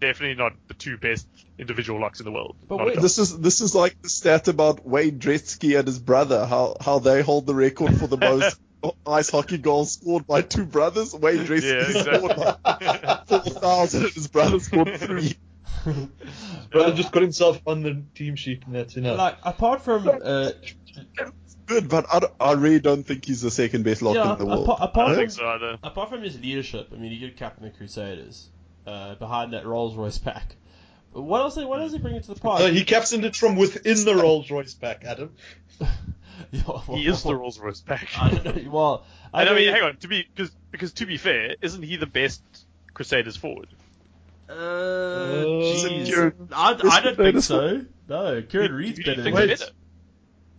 definitely not the two best individual locks in the world. But wait- This is this is like the stat about Wayne Gretzky and his brother, how how they hold the record for the most ice hockey goals scored by two brothers. Wayne Gretzky Yeah, scored like four thousand, and his brother scored three. Brother just got himself on the team sheet, and that's enough. like apart from uh, Good, but I, I really don't think he's the second best lock yeah, in the world. apart, I apart don't from think so either. apart from his leadership, I mean, he did captain the Crusaders uh, behind that Rolls Royce pack. But what else? What does he bring into the park? No, he captained it from within the Rolls Royce pack, Adam. Yeah, well, He is the Rolls Royce back. I don't know. Well, I, I mean, mean, hang on, to be because because to be fair, isn't he the best Crusaders forward? Uh, jeez. jeez. I, I don't think so. No, Kieran Read's you better than better?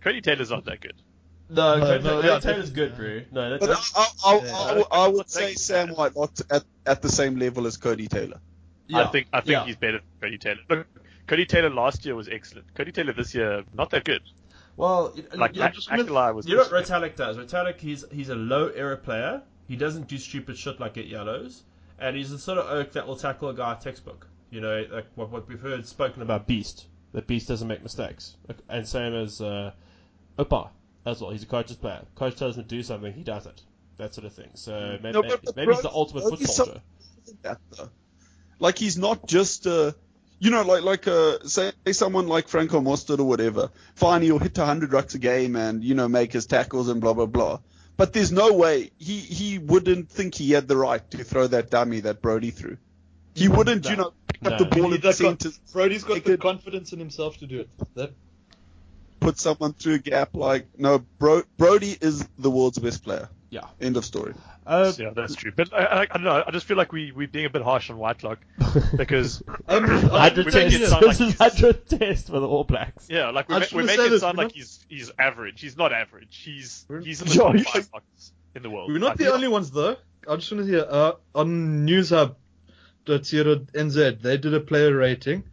Codie Taylor's not that good. No, No, Codie, no, Codie Taylor's that's- good, bro. No, that, But that's, I, I, I, Yeah. I, would- I would say Sam Whitelock's at, at the same level as Codie Taylor. yeah, I think I think yeah. he's better than Codie Taylor. Look, Codie Taylor last year was excellent. Codie Taylor this year not that good. Well, you- Like you, Mac- just- Mackillard was. you know what Retallick does? Retallick, he's he's a low error player. He doesn't do stupid shit like get yellows, and he's the sort of oak that will tackle a guy textbook. You know, like what, what we've heard spoken about Beast. That Beast doesn't make mistakes, and same as uh, Opa. as well. He's a coach's player. Coach tells him to do something, he does it. That sort of thing. So maybe, No, maybe he's the ultimate foot soldier. that. Like he's not just uh you know like like uh say someone like Franco Mostert or whatever. Fine, he'll hit 100 rucks a game and you know make his tackles and blah blah blah. But there's no way he he wouldn't think he had the right to throw that dummy that Brodie threw. He wouldn't, you know, pick No. up the ball need at the that con- centre, Brodie's got the it. confidence in himself to do it. That put someone through a gap. Like no, Bro, Brodie is the world's best player. Yeah. End of story. Uh, yeah, that's true. But I, I, I don't know. I just feel like we we're being a bit harsh on Whitelock because I'm, I'm we saying make it sound This like is he's- hundred test for the All Blacks. yeah, like we I ma- we wanna make it this, sound we're like not- he's he's average. He's not average. He's he's in the Yeah, top five blocks in the world. We're not Like, the only ones though. I just want to hear uh, on nz they did a player rating,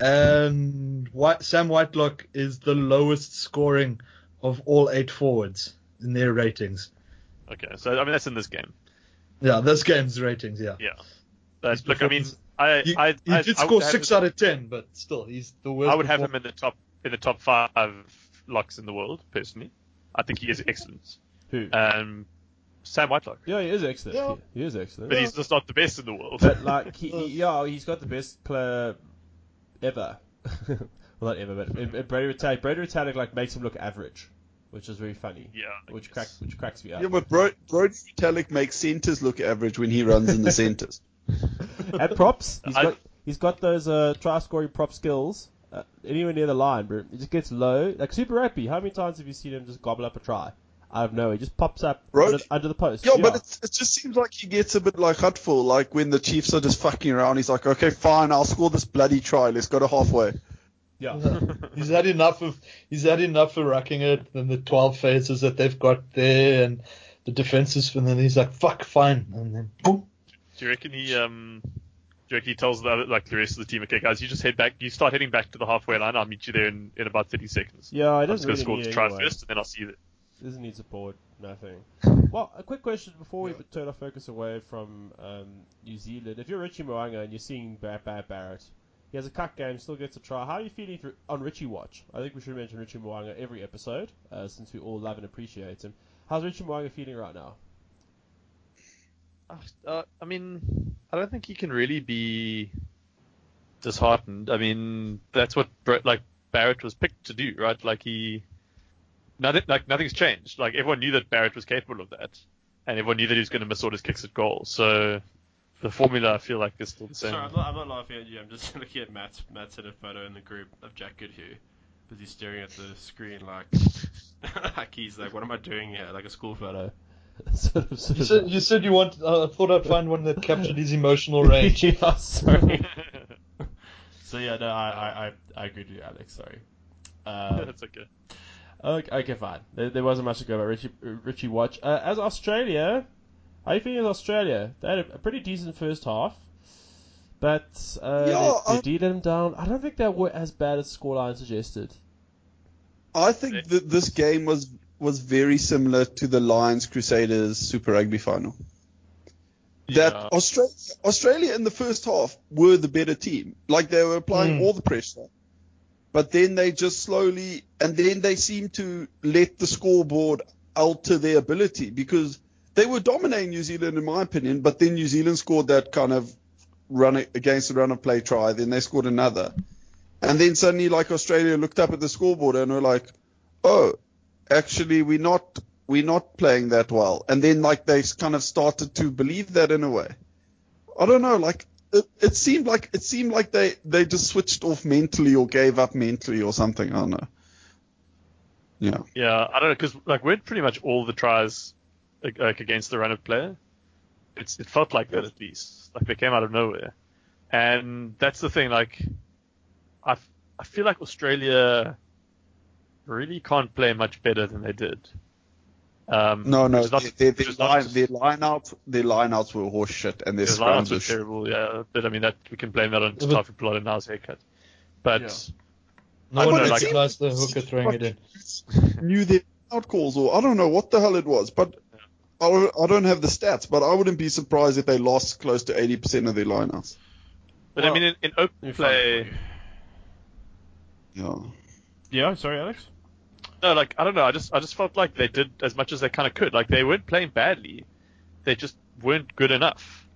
and White, Sam Whitelock is the lowest scoring of all eight forwards in their ratings. Okay, so I mean that's in this game. Yeah, this game's ratings. Yeah, Yeah. But look, I mean, I he, I, he I, did I score would six him- out of ten, but still, he's the worst. I would have him in the top in the top five locks in the world personally. I think he is excellent. Who? Um, Sam Whitelock, yeah, he is excellent. Yeah. He, he is excellent. but he's just not the best in the world. But like, he, he, yeah, he's got the best player ever. well, not ever, but uh, Brady Retallick. Brady Retallick like makes him look average, which is very funny. yeah, I Which guess. cracks, which cracks me up. Yeah, but Bro, Brodie Retallick makes centers look average when he runs in the centers. At props, he's I- got he's got those uh, try scoring prop skills. Uh, anywhere near the line, bro. He just gets low, like super rugby. How many times have you seen him just gobble up a try? I have no. He just pops up Bro, under, under the post. Yeah, but it's, it just seems like he gets a bit like hutful. Like when the Chiefs are just fucking around, he's like, okay, fine, I'll score this bloody try. Let's go to halfway. Yeah. he's had enough of he's had enough of racking it and the twelve phases that they've got there and the defenses and then he's like fuck fine and then boom Do you reckon he um? Do you reckon he tells the other, like the rest of the team, okay, guys, you just head back, you start heading back to the halfway line. I'll meet you there in, in about 30 seconds. Yeah, I I'm just doesn't gonna really score need the try anyway. first, and then I'll see you there. Doesn't need support, nothing. Well, a quick question before we turn our focus away from um, New Zealand. If you're Richie Mo'unga and you're seeing Bar- Bar- Barrett, he has a cut game, still gets a try. How are you feeling on Richie Watch? I think we should mention Richie Mo'unga every episode, uh, since we all love and appreciate him. How's Richie Mo'unga feeling right now? Uh, I mean, I don't think he can really be disheartened. I mean, that's what like Barrett was picked to do, right? Like he, nothing, like nothing's changed. Like everyone knew that Barrett was capable of that, and everyone knew that he was going to miss all his kicks at goal. So the formula, I feel like, is still the same. Sorry, I'm not, I'm not laughing at you. I'm just looking at Matt. Matt sent a photo in the group of Jack Goodhue, because he's staring at the screen like, like he's like, what am I doing here? Like a school photo. sort of, sort you said you said you want uh, I thought I'd find one that captured his emotional range yeah, sorry. so yeah, no, I, I, I, I agree with you, Alex. Sorry. Um, That's okay. okay, okay, fine. There, there wasn't much to go about Richie, Richie Watch. Uh, as Australia, how are you feeling as Australia? They had a, a pretty decent first half, but uh, Yeah, they, I- they did them down. I don't think they were as bad as scoreline suggested. I think that this game was was very similar to the Lions Crusaders Super Rugby final. That Yeah. Australia, Australia in the first half were the better team. Like they were applying Mm. all the pressure. But then they just slowly, and then they seemed to let the scoreboard alter their ability because they were dominating New Zealand in my opinion, but then New Zealand scored that kind of run against the run of play try, then they scored another. And then suddenly like Australia looked up at the scoreboard and were like, oh, actually we're not we're not playing that well. And then like they kind of started to believe that in a way. I don't know, like it, it seemed like it seemed like they they just switched off mentally or gave up mentally or something. I don't know. Yeah. Yeah, I don't know because like we're pretty much all the tries like, like against the run of play. It's it felt like that at least. Like they came out of nowhere, and that's the thing. Like I f- I feel like Australia really can't play much better than they did. Um, No, no, not- their, their, which is their, not line, just- their line outs, their line outs were horseshit and their His lineouts scrums were were terrible, yeah. But I mean, that we can blame that on Yeah, but- Tatafu Polota-Nau's haircut. But Yeah. no I one like- recognized the hooker throwing it in Knew the out calls or I don't know what the hell it was, but I don't, I don't have the stats, but I wouldn't be surprised if they lost close to 80% of their lineouts. but Well, I mean, in, in open me find it play. Yeah. Yeah, sorry, Alex. No, like I don't know. I just I just felt like they did as much as they kind of could. Like they weren't playing badly, they just weren't good enough.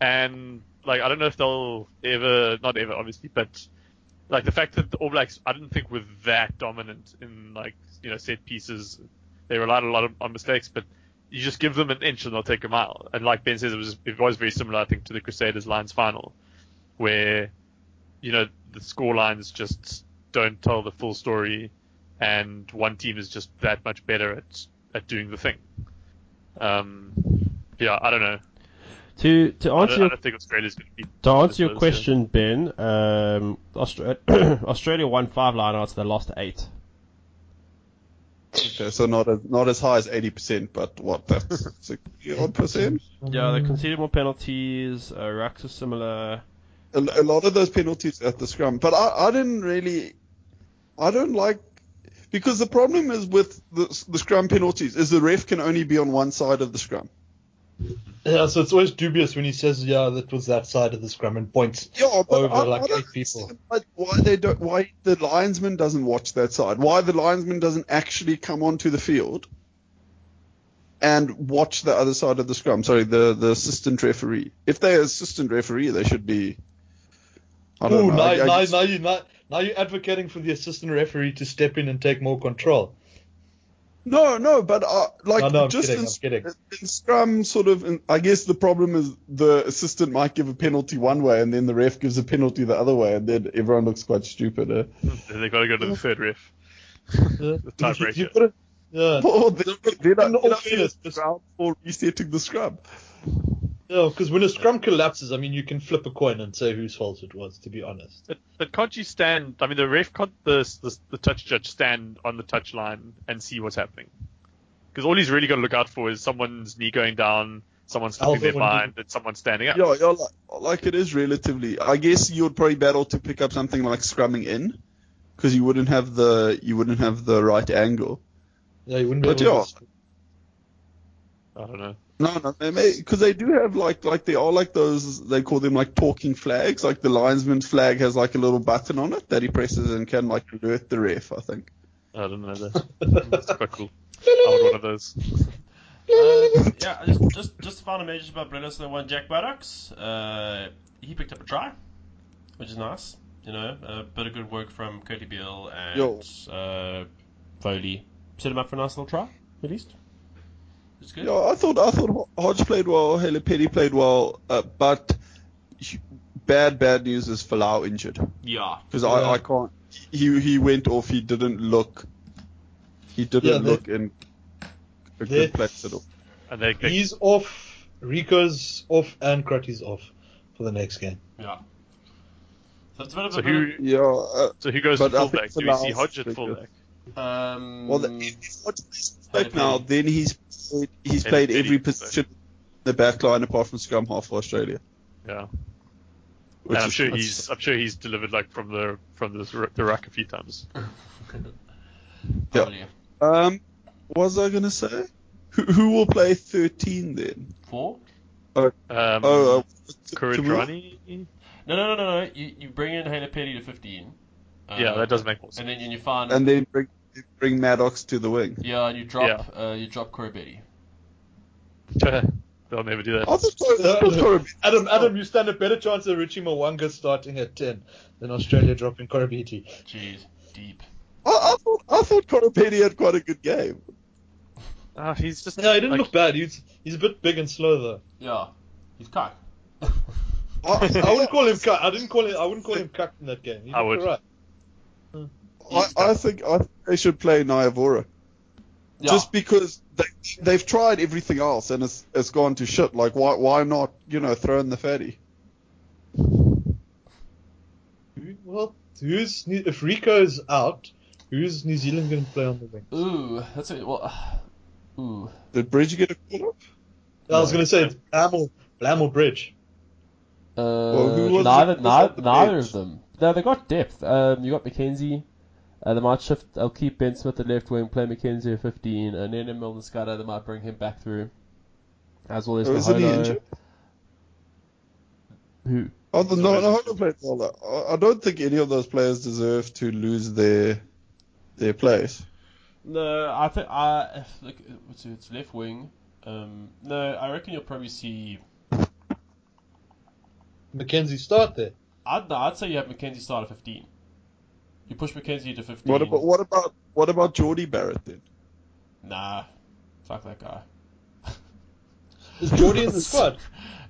And like I don't know if they'll ever, not ever, obviously, but like the fact that the All Blacks, I didn't think were that dominant in like you know set pieces. They relied a lot of, on mistakes, but you just give them an inch and they'll take a mile. And like Ben says, it was it was very similar, I think, to the Crusaders Lions final, where you know the score lines just don't tell the full story, and one team is just that much better at at doing the thing. Um, yeah, I don't know. To to I answer don't, I your don't think Australia's going to be. to answer your question, Ben, um, Australia, Australia won five lineouts, they lost eight. Okay, so not as not as high as eighty percent, but what? That's sixty odd percent. Yeah, they conceded more penalties. Uh, rucks are similar. A, a lot of those penalties at the scrum, but I, I didn't really. I don't like because the problem is with the, the scrum penalties is the ref can only be on one side of the scrum. Yeah, so it's always dubious when he says, "Yeah, that was that side of the scrum," and points Yeah, over I, like I eight people. Why, they don't? Why the linesman doesn't watch that side? Why the linesman doesn't actually come onto the field and watch the other side of the scrum? Sorry, the the assistant referee. If they're assistant referee, they should be. I don't Ooh, know. now, I now, now, you, now, now you're advocating for the assistant referee to step in and take more control. No, no, but uh, like No, no, I'm just kidding, in, I'm kidding. in Scrum, sort of. In, I guess the problem is the assistant might give a penalty one way, and then the ref gives a penalty the other way, and then everyone looks quite stupid. Eh? They've got to go to the third ref. Yeah. The tiebreaker. You've got to, yeah. Oh, then, then, I- In all then I feel fairness, it's ground for resetting the scrum. Yeah, because when a scrum collapses, I mean, you can flip a coin and say whose fault it was. To be honest, But, but can't you stand? I mean, the ref can't the, the the touch judge stand on the touch line and see what's happening? Because all he's really got to look out for is someone's knee going down, someone slipping Alpha their would bind, and someone standing up. Yeah, yeah, like, like it is relatively. I guess you would probably battle to pick up something like scrumming in, because you wouldn't have the you wouldn't have the right angle. yeah, you wouldn't be But able yeah. to. I don't know. No, no, because they do have like like they are like those they call them like talking flags. Like the linesman's flag has like a little button on it that he presses and can like alert the ref. I think. I don't know that. That's quite cool. I want one of those. Uh, yeah, just just just the final message about Brennis the one Jack Maddocks. Uh, he picked up a try, which is nice. You know, a bit of good work from Kurtley Beale and Yo. uh, Foley. Set him up for a nice little try, at least. It's good. Yeah, I thought I thought Hodge played well, Haylett-Petty played well, uh, but bad bad news is Folau injured Yeah. because Yeah. I, I can't. He he went off. He didn't look. He didn't Yeah, they- look in a they- good place at all. And they, they He's off. Rieko's off, and Crutty's off for the next game. Yeah. So it's a bit of so who Yeah. Uh, so who goes to fullback? Do we see Folau's Hodge at fullback? Um, well, the, if Hodge plays back now, Petty. then he's played, he's Haley played every fullback. position in the back line apart from scrum half for Australia. Yeah. Which and I'm sure that's- he's I'm sure he's delivered like from the from the the rack a few times. probably Um, what was I gonna say? Who, who will play 13 then? four. Um, Oh, uh, Kuridrani? No, no, no, no, no. You, you bring in Haylett-Petty to 15. Uh, Yeah, that does make more sense. And then and you find and then bring, bring Maddocks to the wing. yeah, and you drop uh, you drop Koroibete. They'll never do that. I thought, I thought Corey- Adam, Adam, you stand a better chance of Richie Mo'unga starting at 10 than Australia dropping Koroibete. Jeez, deep. I, I thought I thought Koroibete had quite a good game. Ah, he's just No, he didn't like, look bad. He's he's a bit big and slow though. Yeah, he's cock. I, I wouldn't call him cut. I didn't call him. I wouldn't call him cut in that game. He I would. alright. I, I think I think they should play Nyavora Yeah. just because they they've tried everything else and it's it's gone to shit. Like why why not you know throw in the fatty? Well, who's New- if Rieko's out? Who's New Zealand going to play on the wing? Ooh, that's it. Well, ooh. Did Bridge get a call up? I was going to say it's Blamel, Blamel Bridge. Uh, who was neither, neither, the neither of them. No, they got depth. Um, you got McKenzie. Uh, they might shift. I'll keep Ben Smith at left wing, play McKenzie at 15, and then in Milner-Skudder, they might bring him back through. As well as Oh, isn't he injured? Who? Oh, the, no, no, Holo played well. I, I don't think any of those players deserve to lose their their place. No, I think I if- look. It's, it's left wing. Um, no, I reckon you'll probably see. McKenzie start there. I'd I'd say you have McKenzie start at 15. You push McKenzie to 15. What about what about what about Jordie Barrett then? Nah, fuck that guy. Is Jordie in the squad?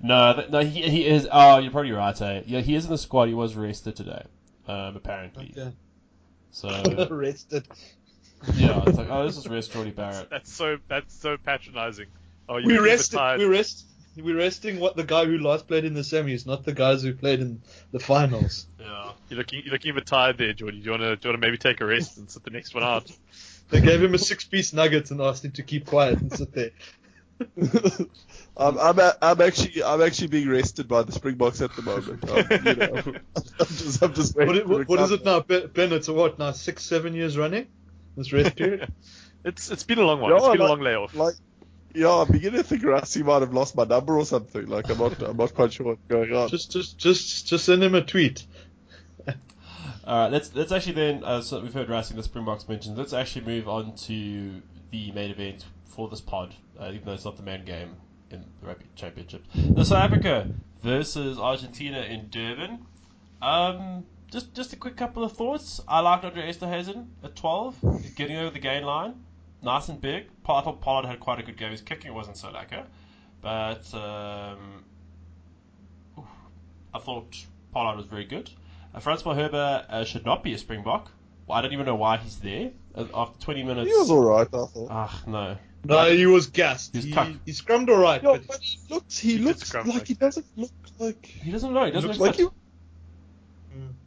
No, th- no, he he is. Oh, you're probably right. Eh? Yeah, he is in the squad. He was rested today, um, apparently. Okay. So Rested. yeah, it's like, oh, this is rest Jordie Barrett. That's so that's so patronizing. Oh, you We keep it rested. tied. We rest. We're resting what the guy who last played in the semis, not the guys who played in the finals. Yeah. You're looking you're looking a bit tired there, Jordie. Do you wanna do you wanna maybe take a rest and sit the next one out? They gave him a six-piece nugget and asked him to keep quiet and sit there. I'm, I'm, a- I'm actually I'm actually being rested by the Springboks at the moment. Um, you know, I'm just, I'm just What, what, what is it now, Ben? Ben, It's a what now? Six, seven years running. This rest period. It's it's been a long one. Yeah, it's been a long layoff. Like, yeah, I'm beginning to think Rassie might have lost my number or something. Like, I'm not I'm not quite sure what's going on. just, just, just, just send him a tweet. All right, let's let's actually then. Uh, so we've heard Racing the Springboks mentioned. Let's actually move on to the main event for this pod, uh, even though it's not the main game in the rugby championship. The South Africa versus Argentina in Durban. Um, just just a quick couple of thoughts. I liked Andre Esterhuizen at 12, getting over the gain line, nice and big. I thought Pollard had quite a good game. His kicking wasn't so lacquer, but um, I thought Pollard was very good. Uh, Frans Malherbe uh, should not be a Springbok. Well, I don't even know why he's there. Uh, after 20 minutes. He was alright, I thought. Ah, no. No, he was gassed. He He, cucked. he scrummed all right, Yeah, but but he looks he, He looks like like he doesn't look like He doesn't know. He doesn't looks look like he.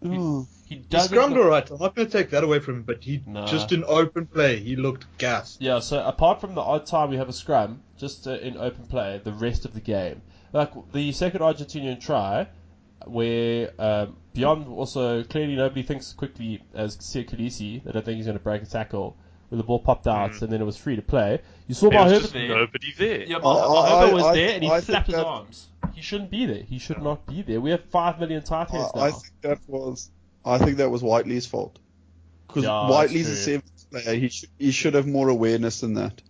fit. He he doesn't scrummed look- all right. I'm not going to take that away from him, but he Nah. just in open play, he looked gassed. Yeah, so apart from the odd time we have a scrum, just uh, in open play, the rest of the game, like the second Argentinian try, where um, beyond also clearly nobody thinks quickly as Siya Kolisi, they don't think he's going to break a tackle, where the ball popped out Mm. and then it was free to play. You saw There Bar was Herbert just there. nobody there. Yeah, I- Bar I- Herbert was I- there and he I think flapped his that- arms. He shouldn't be there. He should not be there. We have five million tight heads now. I, I think that was I think that was Whiteley's fault because Yeah, that's Whiteley's a true. seventh player. He should he should have more awareness than that.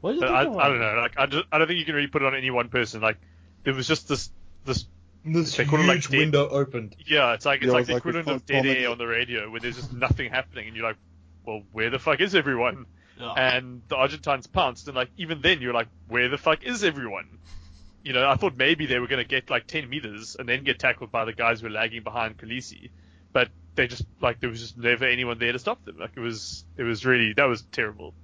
what do you think I, I don't know. Like I, just, I don't think you can really put it on any one person. Like there was just this this This huge it, like, dead- window opened. yeah. It's like it's Yeah, like it's the like equivalent of dead comment. air on the radio where there's just nothing happening and you're like, well, where the fuck is everyone? Yeah. And the Argentines pounced and like even then you're like, where the fuck is everyone? You know, I thought maybe they were going to get like 10 meters and then get tackled by the guys who were lagging behind Kolisi, but they just like there was just never anyone there to stop them. Like it was it was really that was terrible.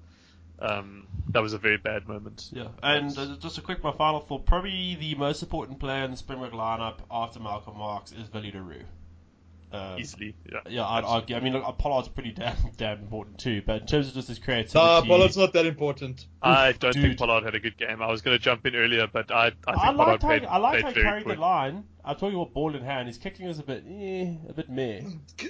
Um, that was a very bad moment. Yeah, and uh, just a quick, my final thought. Probably the most important player in the Springbok lineup after Malcolm Marx is Willie le Roux. Um, Easily, yeah. yeah, I'd argue. I mean, look, Pollard's pretty damn damn important too, but in terms of just his creativity, Nah, Pollard's not that important. I don't dude. think Pollard had a good game. I was going to jump in earlier, but I, I think I Pollard like how played, I like played how he very carried quick. the line. I'm talking about ball in hand. His kicking is a bit, eh, a bit meh.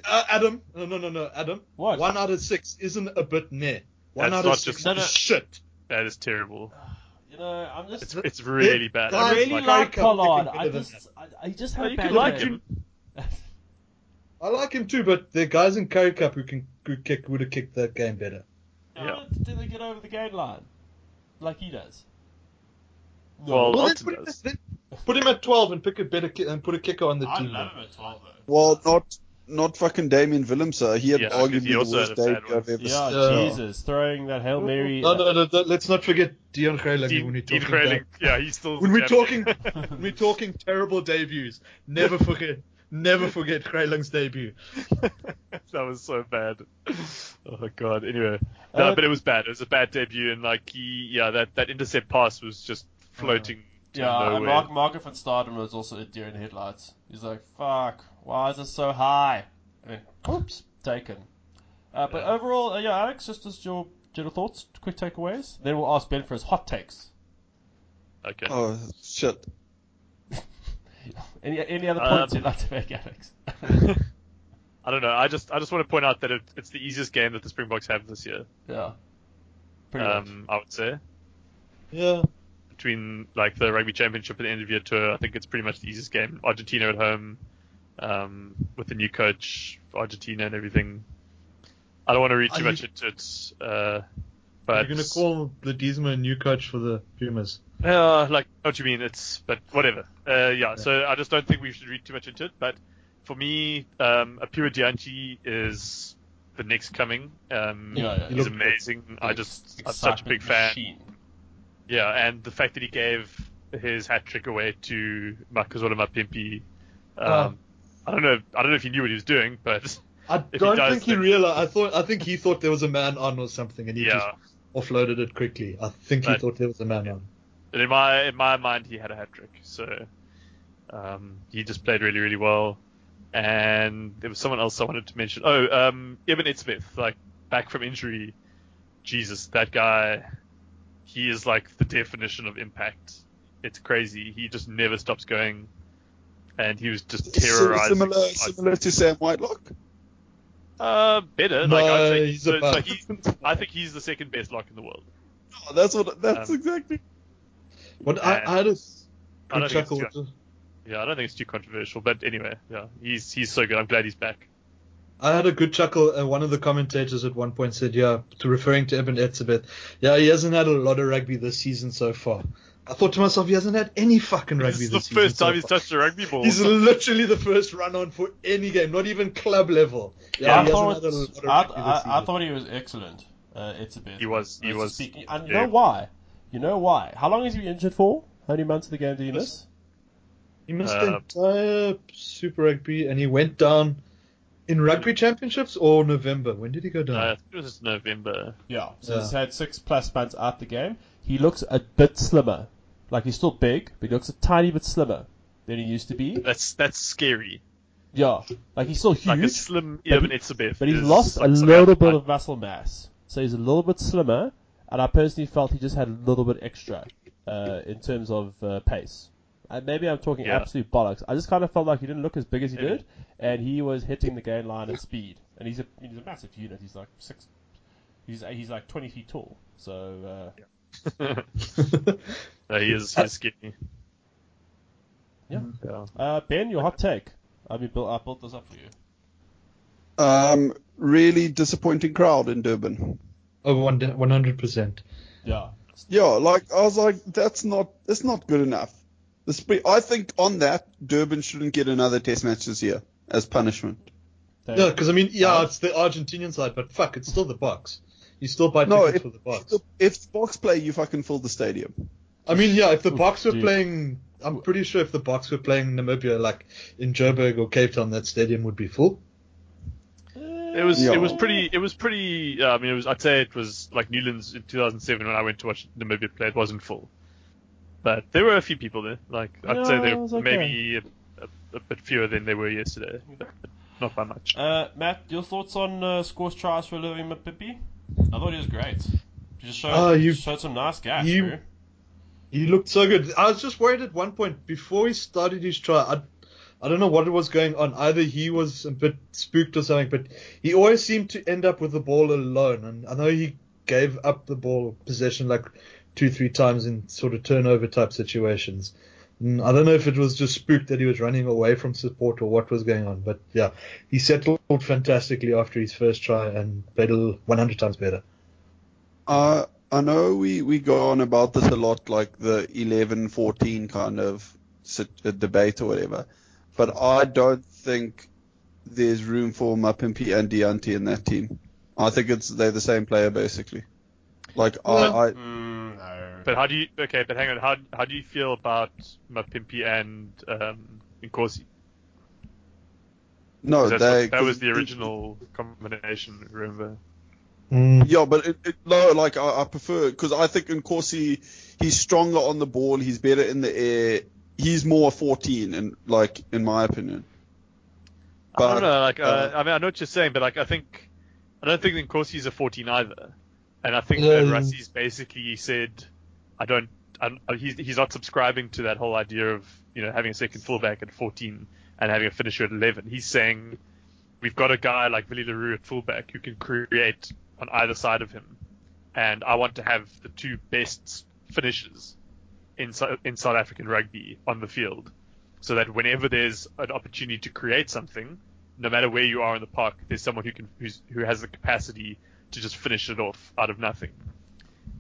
Uh, Adam, no, no, no, no, Adam. What? One out of six isn't a bit near. One That's out not of six just- is no. shit. That is terrible. You know, I'm just. It's it's really bad. Guys, I really like- like Pollard. I just, I, I just Oh, had a bad can like game. him. I like him too, but the guys in Currie Cup who can who kick would have kicked that game better. Yeah. Did they get over the gain line like he does? Well, Well, then put, him, does. then put him at twelve and pick a better ki- and put a kicker on the I team. love him at 12 though. Well, not not fucking Damian Willemse. He had Yeah, 'cause arguably he the worst had a bad debut I've ever Yeah, Yeah. Jesus, throwing that hail mary. No, no, no, no, let's not forget Dion Greyling Dean, when we're talking. Greyling, about- yeah, he's still. when we're talking, when we're talking terrible debuts. Never forget, never forget Greyling's debut. that was so bad. Oh god. Anyway, no, Uh, but it was bad. It was a bad debut, and like he, yeah, that that intercept pass was just floating to Yeah, and nowhere. Mark, Marco van Staden was also a deer in the headlights. He's like, fuck, why is it so high? And then, oops, taken. Uh, but Yeah. overall, uh, yeah, Alex, just as your general thoughts, quick takeaways. Then we'll ask Ben for his hot takes. Okay. Oh shit! Any any other Um, points you'd like to make, Alex? I don't know. I just I just want to point out that it, it's the easiest game that the Springboks have this year. yeah. Pretty much. Um, I would say Yeah, between like the rugby championship and the end of year tour, I think it's pretty much the easiest game. Argentina at home, um, with the new coach Argentina and everything. I don't want to read too Are much into it. Uh, But You're going to call Ledesma a new coach for the Pumas. Uh, like, what do you mean? It's, but whatever. Uh, yeah, so I just don't think we should read too much into it. But for me, um, Aphiwe Dyantyi is the next coming. Um, Yeah, yeah. he's Look- amazing. I just, I'm such a big fan. Machine. Yeah, and the fact that he gave his hat trick away to Makazole Mapimpi. Um, I don't know. I don't know if he knew what he was doing, but I don't does, think he then- realized. I thought. I think he thought there was a man on or something, and he yeah. just offloaded it quickly. I think he But- thought there was a man on. In my in my mind, he had a hat trick, so um, he just played really really well. And there was someone else I wanted to mention. Oh, um, Eben Smith, like back from injury. Jesus, that guy, he is like the definition of impact. It's crazy. He just never stops going, and he was just terrorizing. Similar, similar to Sam Whitelock. Uh, better. No, like I'd say, he's so, so he, I think he's the second best lock in the world. Oh, that's what. That's Um, exactly. What I, I had a I good don't think it's chuckle. too- with Yeah, I don't think it's too controversial, but anyway, yeah, he's he's so good. I'm glad he's back. I had a good chuckle. Uh, one of the commentators at one point said, "Yeah, to referring to Eben Etzebeth, yeah, he hasn't had a lot of rugby this season so far." I thought to myself, he hasn't had any fucking rugby This is this the first time so he's touched a rugby ball. He's literally the first run on for any game, not even club level. Yeah, I, he thought, hasn't had a lot of I, I, I thought he was excellent. Uh, it's a bit. He was- he uh, was- Speaking, and you yeah. know why? You know why? How long has he been injured for? How many months of the game did he miss? He missed Uh, the entire Super Rugby, and he went down in Rugby Championships or November. When did he go down? uh, it was November. Yeah. So Yeah. he's had six plus months out the game. He looks a bit slimmer. Like he's still big, but he looks a tiny bit slimmer than he used to be. That's that's scary. Yeah. Like he's still huge. Like a slim but Eben he- Etzebeth. But he's lost like a little else. bit of muscle mass. So he's a little bit slimmer, and I personally felt he just had a little bit extra uh, in terms of uh, pace. And maybe I'm talking Yeah. absolute bollocks. I just kind of felt like he didn't look as big as he Maybe. did, and he was hitting the gain line at speed. And he's a he's a massive unit. He's like six. He's he's like 20 feet tall. So uh, no, he is he's scary. yeah. Yeah. Uh, ben, your hot take. I mean, Bill, I built this up for you. Um, really disappointing crowd in Durban. Oh, one one hundred percent. Yeah. Yeah, like I was like, that's not that's not good enough. The spring, I think on that Durban shouldn't get another Test match this year as punishment. Yeah, because I mean, yeah, it's the Argentinian side, but fuck, it's still the box. You still buy No, tickets if, for the box. if, if the box play, you fucking fill the stadium. I mean, yeah, if the Oof, box were dude. playing, I'm pretty sure if the box were playing Namibia, like in Joburg or Cape Town, that stadium would be full. It was Yeah. it was pretty it was pretty. Uh, I mean, it was I'd say it was like Newlands in 2007 when I went to watch Namibia play. It wasn't full, but there were a few people there. Like I'd Yeah, say there were okay. maybe a, a, a bit fewer than there were yesterday, but not by much. Uh, Matt, your thoughts on uh, scores tries for Louis Mapimpi? I thought he was great. He just showed, Oh, you- showed some nice gas, you- bro. He looked so good. I was just worried at one point before he started his try. I, I don't know what was going on. Either he was a bit spooked or something, but he always seemed to end up with the ball alone. And I know he gave up the ball possession like two, three times in sort of turnover type situations. And I don't know if it was just spooked that he was running away from support or what was going on. But yeah, he settled fantastically after his first try and played a 100 times better. Uh, I know we, we go on about this a lot, like the 11 14 kind of uh, debate or whatever, but I don't think there's room for Mapimpi and Dyantyi in that team. I think it's they're the same player basically. Like Yeah. I, I Mm, no. But how do you okay? But hang on, how how do you feel about Mapimpi and um, Nkosi? No, they that was the it- original combination. Remember? Yeah, but it, it, no, like I, I prefer because I think Nkosi he's stronger on the ball, he's better in the air, he's more 14, and like in my opinion. I don't know. Like, uh, uh, I mean, I know what you're saying, but like, I think I don't think Nkosi's a 14 either, and I think Um, that Rassie's basically said, I don't. I'm, he's he's not subscribing to that whole idea of you know having a second fullback at 14 and having a finisher at 11. He's saying we've got a guy like Willie le Roux at fullback who can create on either side of him, and I want to have the two best finishers in in South African rugby on the field, so that whenever there's an opportunity to create something, no matter where you are in the park, there's someone who can who's, who has the capacity to just finish it off out of nothing.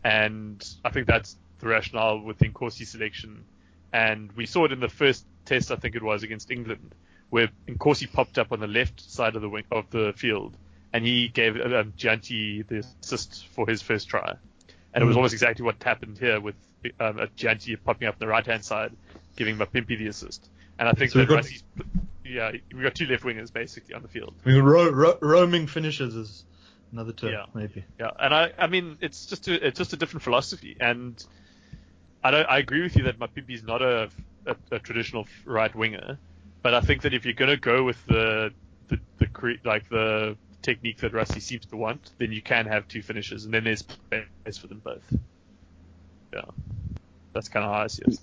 and I think that's the rationale within Nkosi's selection. And we saw it in the first test, I think it was against England, where Nkosi popped up on the left side of the wing, of the field, and he gave um, Dyantyi the assist for his first try. And it was Mm. almost exactly what happened here with um, a Dyantyi popping up on the right hand side, giving Mapimpi the assist. And I think So that got- Rassie's, yeah, we got two left wingers basically on the field. I mean, ro- ro- roaming finishes is another term, Yeah. maybe. Yeah, and I, I mean, it's just a, it's just a different philosophy, and I don't, I agree with you that Mapimpi is not a, a, a traditional right winger, but I think that if you're gonna go with the, the, the cre- like the technique that Rusty seems to want, then you can have two finishes, and then there's space for them both. Yeah, that's kind of how I see it.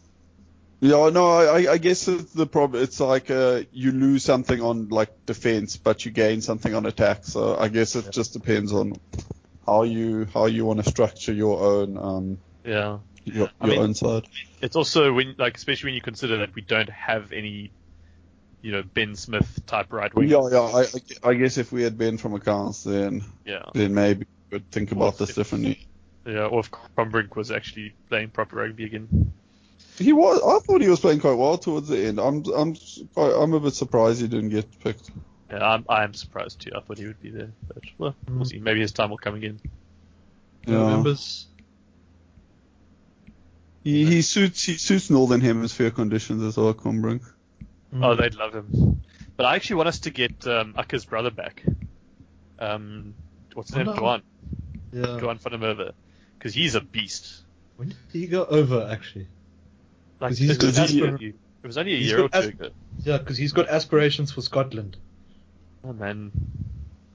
Yeah, no, I, I guess it's the problem. It's like uh, you lose something on like defense, but you gain something on attack. So I guess it just depends on how you how you want to structure your own um Yeah. your, I your mean- own side. It's also when, like, especially when you consider that we don't have any, you know, Ben Smith type right wing. Yeah, yeah. I, I guess if we had Ben from accounts, then Yeah. then maybe we would think about this differently. Yeah, or if Combrink was actually playing proper rugby again. He was. I thought he was playing quite well towards the end. I'm I'm quite, I'm a bit surprised he didn't get picked. Yeah, I'm, I'm surprised too. I thought he would be there, but well, we'll Mm. see. Maybe his time will come again. Yeah. Members. He, he suits he suits northern hemisphere conditions as well, Combrink. Mm. Oh, they'd love him. But I actually want us to get um, Akker's brother back. Um, what's his Oh, name? no. Joan. Yeah. Duhan van der Merwe. Because he's a beast. When did he go over, actually? Like, 'Cause he's it, was got- only, it was only a he's year or two as- ago. Yeah, because he's got aspirations for Scotland. Oh man.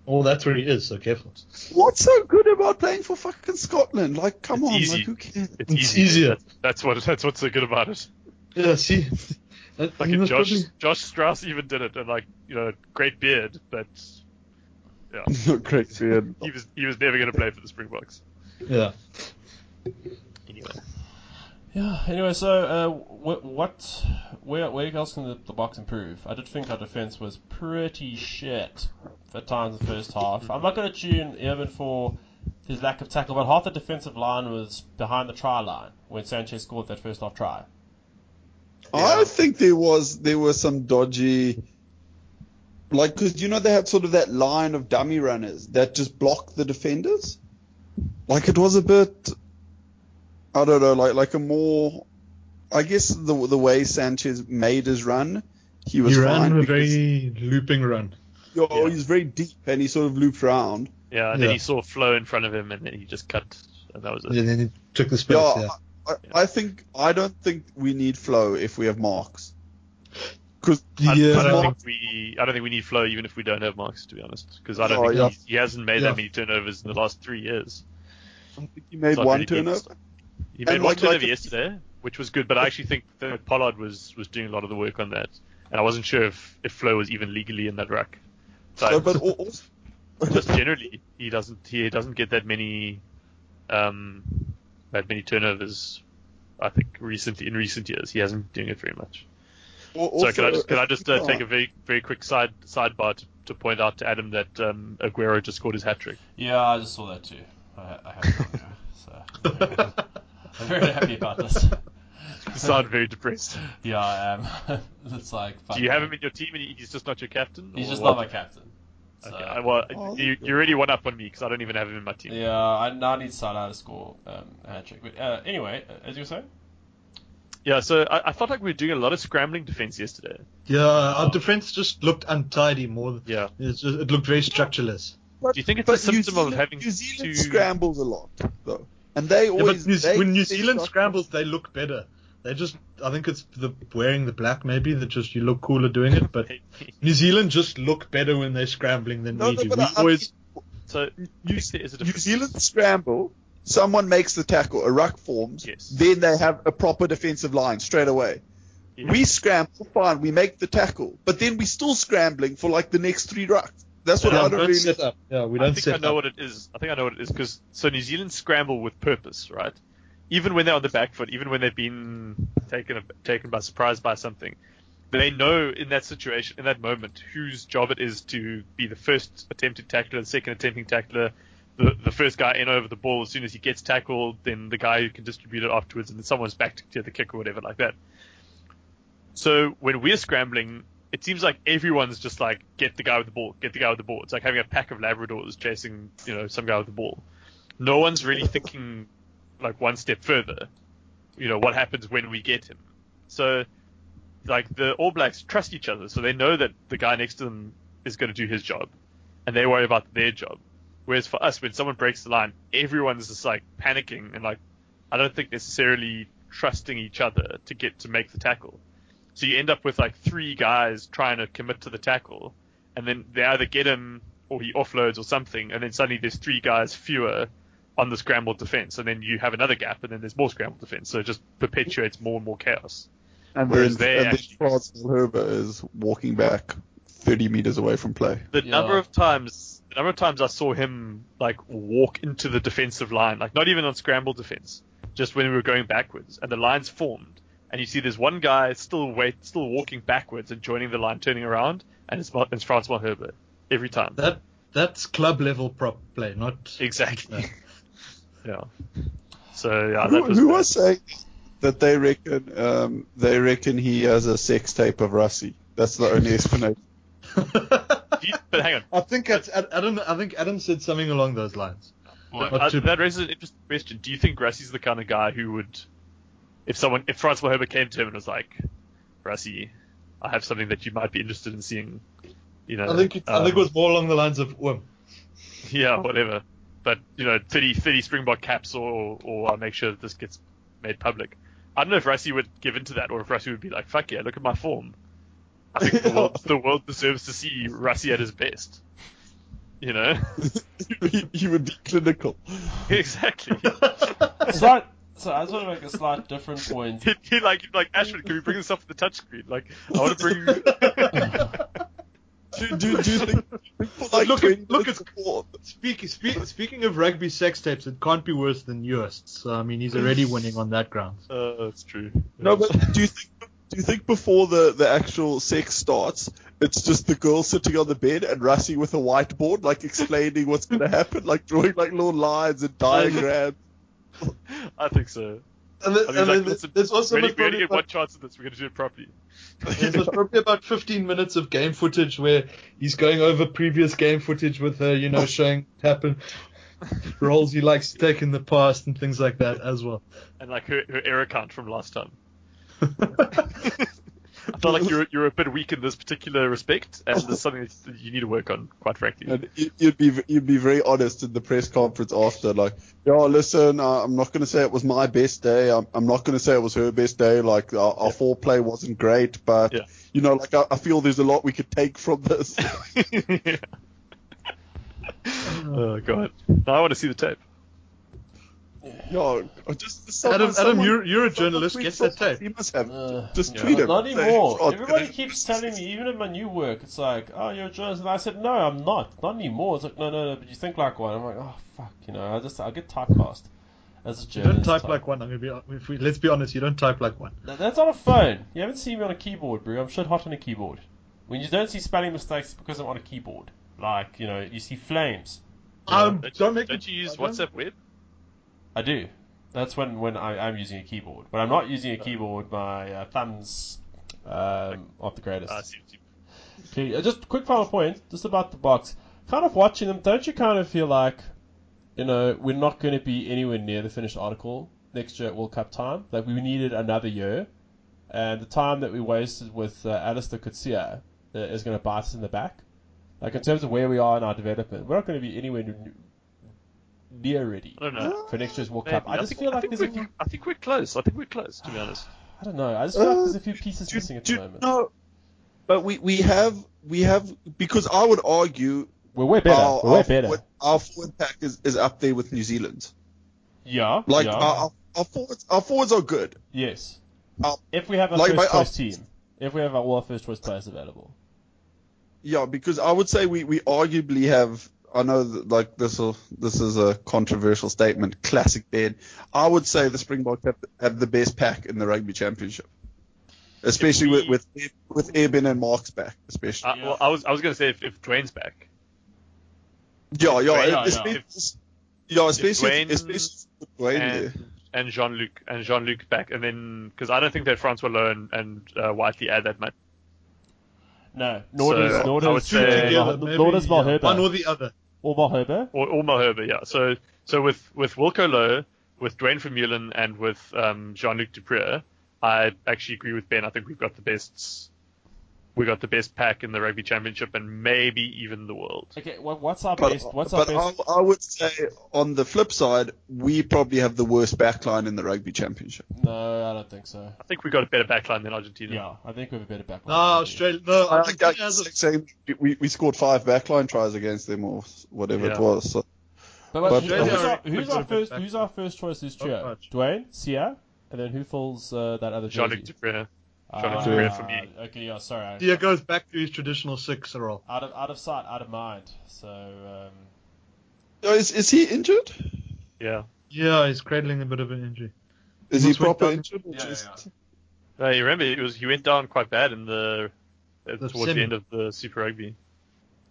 Oh, that's where he is, so careful. What's so good about playing for fucking Scotland? Like, come It's on, easy. like who cares? It's, It's easy. easier. That's, that's what that's what's so good about it. Yeah, see. That- Like he if must Josh probably- Josh Strauss even did it, and like you know, great beard, but yeah, not Great beard. he was he was never going to play for the Springboks. Yeah. Anyway. Yeah. Anyway, so uh, wh- what, where, where else can the, the box improve? I did think our defense was pretty shit at times in the first half. I'm not going to tune Evan for his lack of tackle, but half the defensive line was behind the try line when Sanchez scored that first half try. I think there was there was some dodgy, like because you know they had sort of that line of dummy runners that just blocked the defenders. Like it was a bit, I don't know, like like a more, I guess the the way Sanchez made his run, he was He fine ran a because- very looping run. yo, oh, Yeah. he's very deep and he sort of looped around. Yeah, and then he saw Flo in front of him, and then he just cut, and that was it. And then he took the space, Yeah, yeah. I, I think I don't think we need flow if we have Marx. Because I, Yeah. I don't Mark- think we, I don't think we need Flo even if we don't have Marx, to be honest, because I don't Oh, think yeah. he hasn't made Yeah. that many turnovers in the last three years. I think he made one really turnover. He made And one like- turnover like- yesterday, which was good, but I actually think that Pollard was was doing a lot of the work on that, and I wasn't sure if if Flo was even legally in that ruck. So No, but also, just generally, he doesn't he doesn't get that many um that many turnovers. I think recently in recent years he hasn't been doing it very much. al- So can I just can I just uh, take a very very quick side sidebar to, to point out to Adam that um, Aguero just scored his hat trick. Yeah, I just saw that too. I, I have it on there, so I'm very happy about this. You sound very depressed. Yeah, I am. it's like. Do you have him in your team and he's just not your captain? He's or just what? not my captain. So, Okay, I- well, Oh, you, that's you already won up on me because I don't even have him in my team. yeah, I now need Salah to score um, a hat trick. But uh, anyway, as you were saying, Yeah, so I, I felt like we were doing a lot of scrambling defense yesterday. Yeah, our defense just looked untidy more. Than, Yeah. it's just, it looked very structureless. But, Do you think it's a New symptom of having New Zealand to- scrambles a lot though, and they Yeah, but always New, they- when New Zealand scrambles, they look better. They just, I think it's the wearing the black maybe that just you look cooler doing it. But New Zealand just look better when they're scrambling than No, we no, do. but We I- I always, so New, I think a New. Zealand scramble. Someone makes the tackle, a ruck forms, Yes. then they have a proper defensive line straight away. Yeah. We scramble, fine, we make the tackle, but then we're still scrambling for like the next three rucks. That's what yeah, I we don't don't really. set up. Yeah, we don't I think set I know up. what it is. I think I know what it is because so New Zealand scramble with purpose, right? Even when they're on the back foot, even when they've been taken taken by surprise by something, they know in that situation, in that moment, whose job it is to be the first attempted tackler, the second attempting tackler, the the first guy in over the ball as soon as he gets tackled, then the guy who can distribute it afterwards, and then someone's back to clear the kick or whatever like that. So when we're scrambling, it seems like everyone's just like get the guy with the ball, get the guy with the ball. It's like having a pack of Labradors chasing you know some guy with the ball. No one's really thinking like one step further. You know what happens when we get him. So like the All Blacks trust each other, so they know that the guy next to them is going to do his job, and they worry about their job. Whereas for us, when someone breaks the line, everyone's just like panicking and like I don't think necessarily trusting each other to get to make the tackle. So you end up with like three guys trying to commit to the tackle, and then they either get him or he offloads or something, and then suddenly there's three guys fewer on the scrambled defense, and then you have another gap, and then there's more scrambled defense. So it just perpetuates more and more chaos. And Whereas then, they and then actually- Frans Malherbe is walking back 30 meters away from play. the Yeah. number of times the number of times I saw him like walk into the defensive line, like not even on scramble defense, just when we were going backwards and the lines formed and you see there's one guy still wait still walking backwards and joining the line turning around and it's it's Frans Malherbe every time. That that's club level prop play, not Exactly. yeah. So yeah, who that was who was saying that they reckon um, they reckon he has a sex tape of Rassie? That's the only explanation. Do you- but hang on. I think it's, Adam. I think Adam said something along those lines. But, Not uh, too- that raises an interesting question. Do you think Rassie's the kind of guy who would, if someone, if Frans Malherbe came to him and was like, Rassie, I have something that you might be interested in seeing, you know, I think it, I think it um, was more along the lines of um, yeah, whatever. But you know, 30, 30 Springbok caps, or or I'll make sure that this gets made public. I don't know if Rassie would give into that, or if Rassie would be like, "Fuck yeah, look at my form." I think the world, the world deserves to see Rassie at his best. You know, he, he would be clinical. exactly. Slight, so I just want to make a slight different point. He, he like he'd be like Ashford, can we bring this up for the touchscreen? Like I want to bring. Do, do, do you think like Look at- 20 look at- Speak, speak, speaking of rugby sex tapes, it can't be worse than Joost. So I mean, he's already winning on that ground. uh, that's true. No, but do you think do you think before the, the actual sex starts, it's just the girl sitting on the bed and Rassie with a whiteboard, like explaining what's going to happen, like drawing like little lines and diagrams. I think so. And, then, I mean, and like, listen, there's also we only, much we only probably one chance of this. We're gonna do it properly. there's probably about 15 minutes of game footage where he's going over previous game footage with her, you know, showing what happened, roles he likes to take in the past and things like that as well. And like her, her error count from last time. I feel like you're you're a bit weak in this particular respect, and there's something that you need to work on, quite frankly. And you- you'd be you'd be very honest in the press conference after, like, yeah, listen, uh, I'm not going to say it was my best day. I'm, I'm not going to say it was her best day. Like, our, our foreplay wasn't great, but Yeah. you know, like, I, I feel there's a lot we could take from this. oh god. Now I want to see the tape. Yeah, just someone, Adam, Adam, you're you're a journalist. Get that someone. tape. He must have. Uh, just yeah, tweet him. Not Say, anymore. "Oh, Everybody keeps telling me, even in my new work, it's like, oh, you're a journalist. And I said, no, I'm not. Not anymore. It's like, no, no, no, but you think like one. I'm like, oh, fuck, you know, I just, I get typecast as a You journalist. don't type like one. I'm gonna be. If we, let's be honest, you don't type like one. That- That's on a phone. You haven't seen me on a keyboard, bro. I'm shit hot on a keyboard. When you don't see spelling mistakes, it's because I'm on a keyboard. Like, you know, you see flames. Um, Don't, don't make don't me- you use I WhatsApp Web? I do. That's when, when I, I'm using a keyboard. But I'm not using a keyboard. My uh, thumbs um, aren't the greatest. Ah, see Okay, uh, just quick final point, just about the Boks. Kind of watching them, don't you kind of feel like, you know, we're not going to be anywhere near the finished article next year at World Cup time? Like, we needed another year, and the time that we wasted with uh, Allister Coetzee uh, is going to bite us in the back. Like, in terms of where we are in our development, we're not going to be anywhere n- near ready I don't know. for next year's World Maybe. Cup. I just think, feel like there's a I think we're close. I think we're close, to be honest. I don't know, I just feel like Uh, there's a few pieces Do- missing at the moment. No, but we, we have we have because I would argue We're way better. our, we're way our better. Forward, our forward pack is, is up there with New Zealand. yeah. Like yeah. our, our, our forwards our forwards are good. Yes. Um, if we have our like first my- choice team, if we have our, all our first choice players available. Yeah, because I would say we, we arguably have. I know that like this will, this is a controversial statement. Classic Ben. I would say the Springboks have, have the best pack in the rugby championship, especially we- with with with Eben and Marx back, especially. Uh, well, I was I was going to say if, if Duane's back. yeah, yeah, yeah, espe- Yeah, especially Duane especially with Duane there. and and Jean Luc and Jean Luc back, and then because I don't think that Francois Louw and uh, Whiteley add that much. No, nor So, does nor I would does say- uh, together, Mal- maybe, nor does yeah, Malherbe one or the other. Or Malherbe. or, or yeah. So so with with Wilco Louw, with Duane Vermeulen, and with um, Jean-Luc du Preez, I actually agree with Ben. I think we've got the best we got the best pack in the rugby championship and maybe even the world. Okay, what, what's our But, best? What's our best? I, I would say on the flip side, we probably have the worst backline in the rugby championship. No, I don't think so. I think we got a better backline than Argentina. Yeah, I think we have a better backline. No, Australia. No, I think Argentina has a saying we, we scored five backline tries against them or whatever it was. So, But, but But- who's, our, who's our first? Who's our first choice this Not year? Duane, Siya, and then who fills uh, that other Jean-Luc jersey? Dupré. Ah, Jean-Luc du Preez for me. Okay, yeah, sorry. I- Dia goes back to his traditional six role. Out of out of sight, out of mind. So um, Oh, is, is he injured? Yeah. Yeah, he's cradling a bit of an injury. Is he Almost went proper down- injured? Or Yeah, just... Uh, you remember it was he went down quite bad in the, uh, The towards semi. the end of the Super Rugby.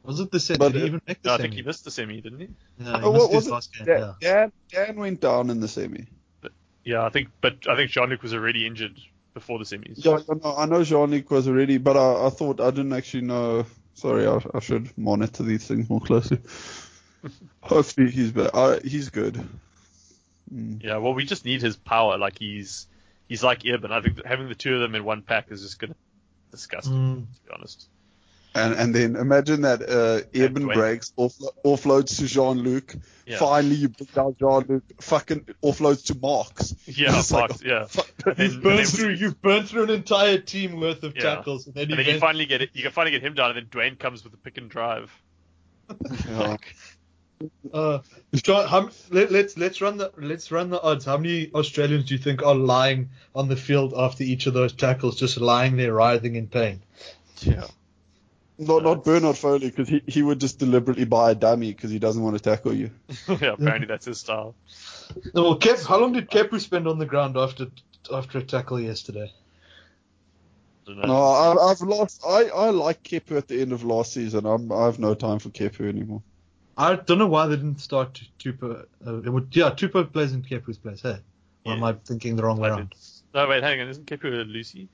Was it the semi? But, Did he uh, even make the No, I think he missed the semi, didn't he? Yeah, he Oh, missed what was his it? last game. Dan, Yeah. Dan, Dan went down in the semi. Yeah, I think, but I think Jean-Luc was already injured before the semis. Yeah, I know, I Jean-Luc was already, but I, I thought I didn't actually know. Sorry, I, I should monitor these things more closely. Hopefully he's be- uh, he's good. Mm. Yeah, well, we just need his power. Like he's he's like Eben. I think having the two of them in one pack is just gonna disgust Mm. to be honest. And and then imagine that uh, Eben Duane. breaks offlo- offloads to Jean-Luc. Yeah. Finally, you bring down Jean-Luc. Fucking offloads to Marx. Yeah, It's like, Marx, yeah. Fuck. And then, You've and burned then- through. You've burned through an entire team worth of Yeah. tackles, and then, and you then you finally get it. You can finally get him down, and then Duane comes with the pick and drive. Yeah. Uh, John, how, let, let's let's run the let's run the odds. How many Australians do you think are lying on the field after each of those tackles, just lying there writhing in pain? Yeah. Not not Bernard Foley because he, he would just deliberately buy a dummy because he doesn't want to tackle you. yeah, apparently that's his style. No, well, Kep, how long did Kepu spend on the ground after after a tackle yesterday? Don't. No, I, I've lost. I, I like Kepu at the end of last season. I'm, I have no time for Kepu anymore. I don't know why they didn't start Tupou. Uh, it would, yeah, Tupou plays in Kepu's place. Hey, or am I thinking the wrong way around? No, wait, hang on. Isn't Kepu a Lucy?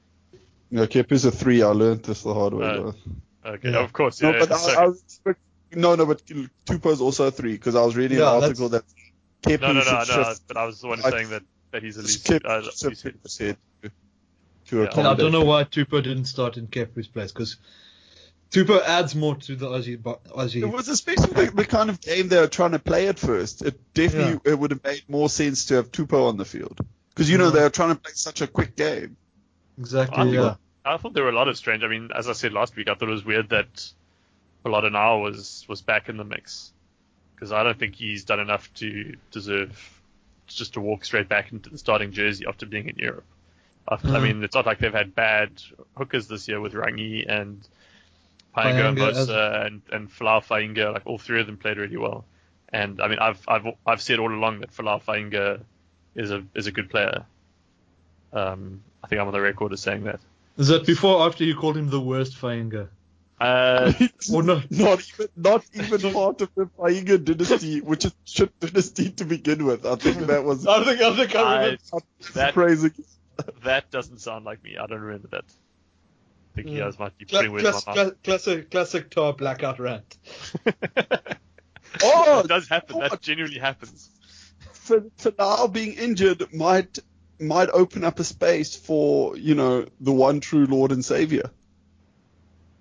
No, Kepu's a three. I learned this the hard way. Uh, guys. Okay, Yeah. of course. no, Yeah, but so- I, I respect, no, no, but Tupou's also a three because I was reading Yeah, an that's- article that Kepu no, no, should no, no. But I was the one I- saying that, that he's a Lucy. Kepu Uh, should Lucy. shift to, to Yeah. And I don't know why Tupou didn't start in Kepu's place because Tupou adds more to the Aussie. Aussie. It was especially the, the kind of game they were trying to play at first. It definitely it would have made more sense to have Tupou on the field because you know Yeah. they were trying to play such a quick game. exactly. Yeah. I thought there were a lot of strange. I mean, as I said last week, I thought it was weird that Nau was was back in the mix because I don't think he's done enough to deserve just to walk straight back into the starting jersey after being in Europe. I, I Mhm. mean, it's not like they've had bad hookers this year with Rangi and Painga and Mosa and and Folau Fainga'a. Like all three of them played really well. And I mean, I've I've I've said all along that Folau Fainga'a is a is a good player. Um, I think I'm on the record as saying that. Is that before or after you called him the worst Fainga'a? Uh, Or no? not even not even part of the Fainga'a dynasty, which is shit dynasty to begin with. I think that was I think I think I I, remember. that crazy. that doesn't sound like me. I don't remember that. I think you Yeah. guys might be Cla- putting words in class- my mouth. cla- classic classic tar blackout rant. Oh, it does happen. That God. genuinely happens. for, for now being injured might might open up a space for you know the one true Lord and Savior.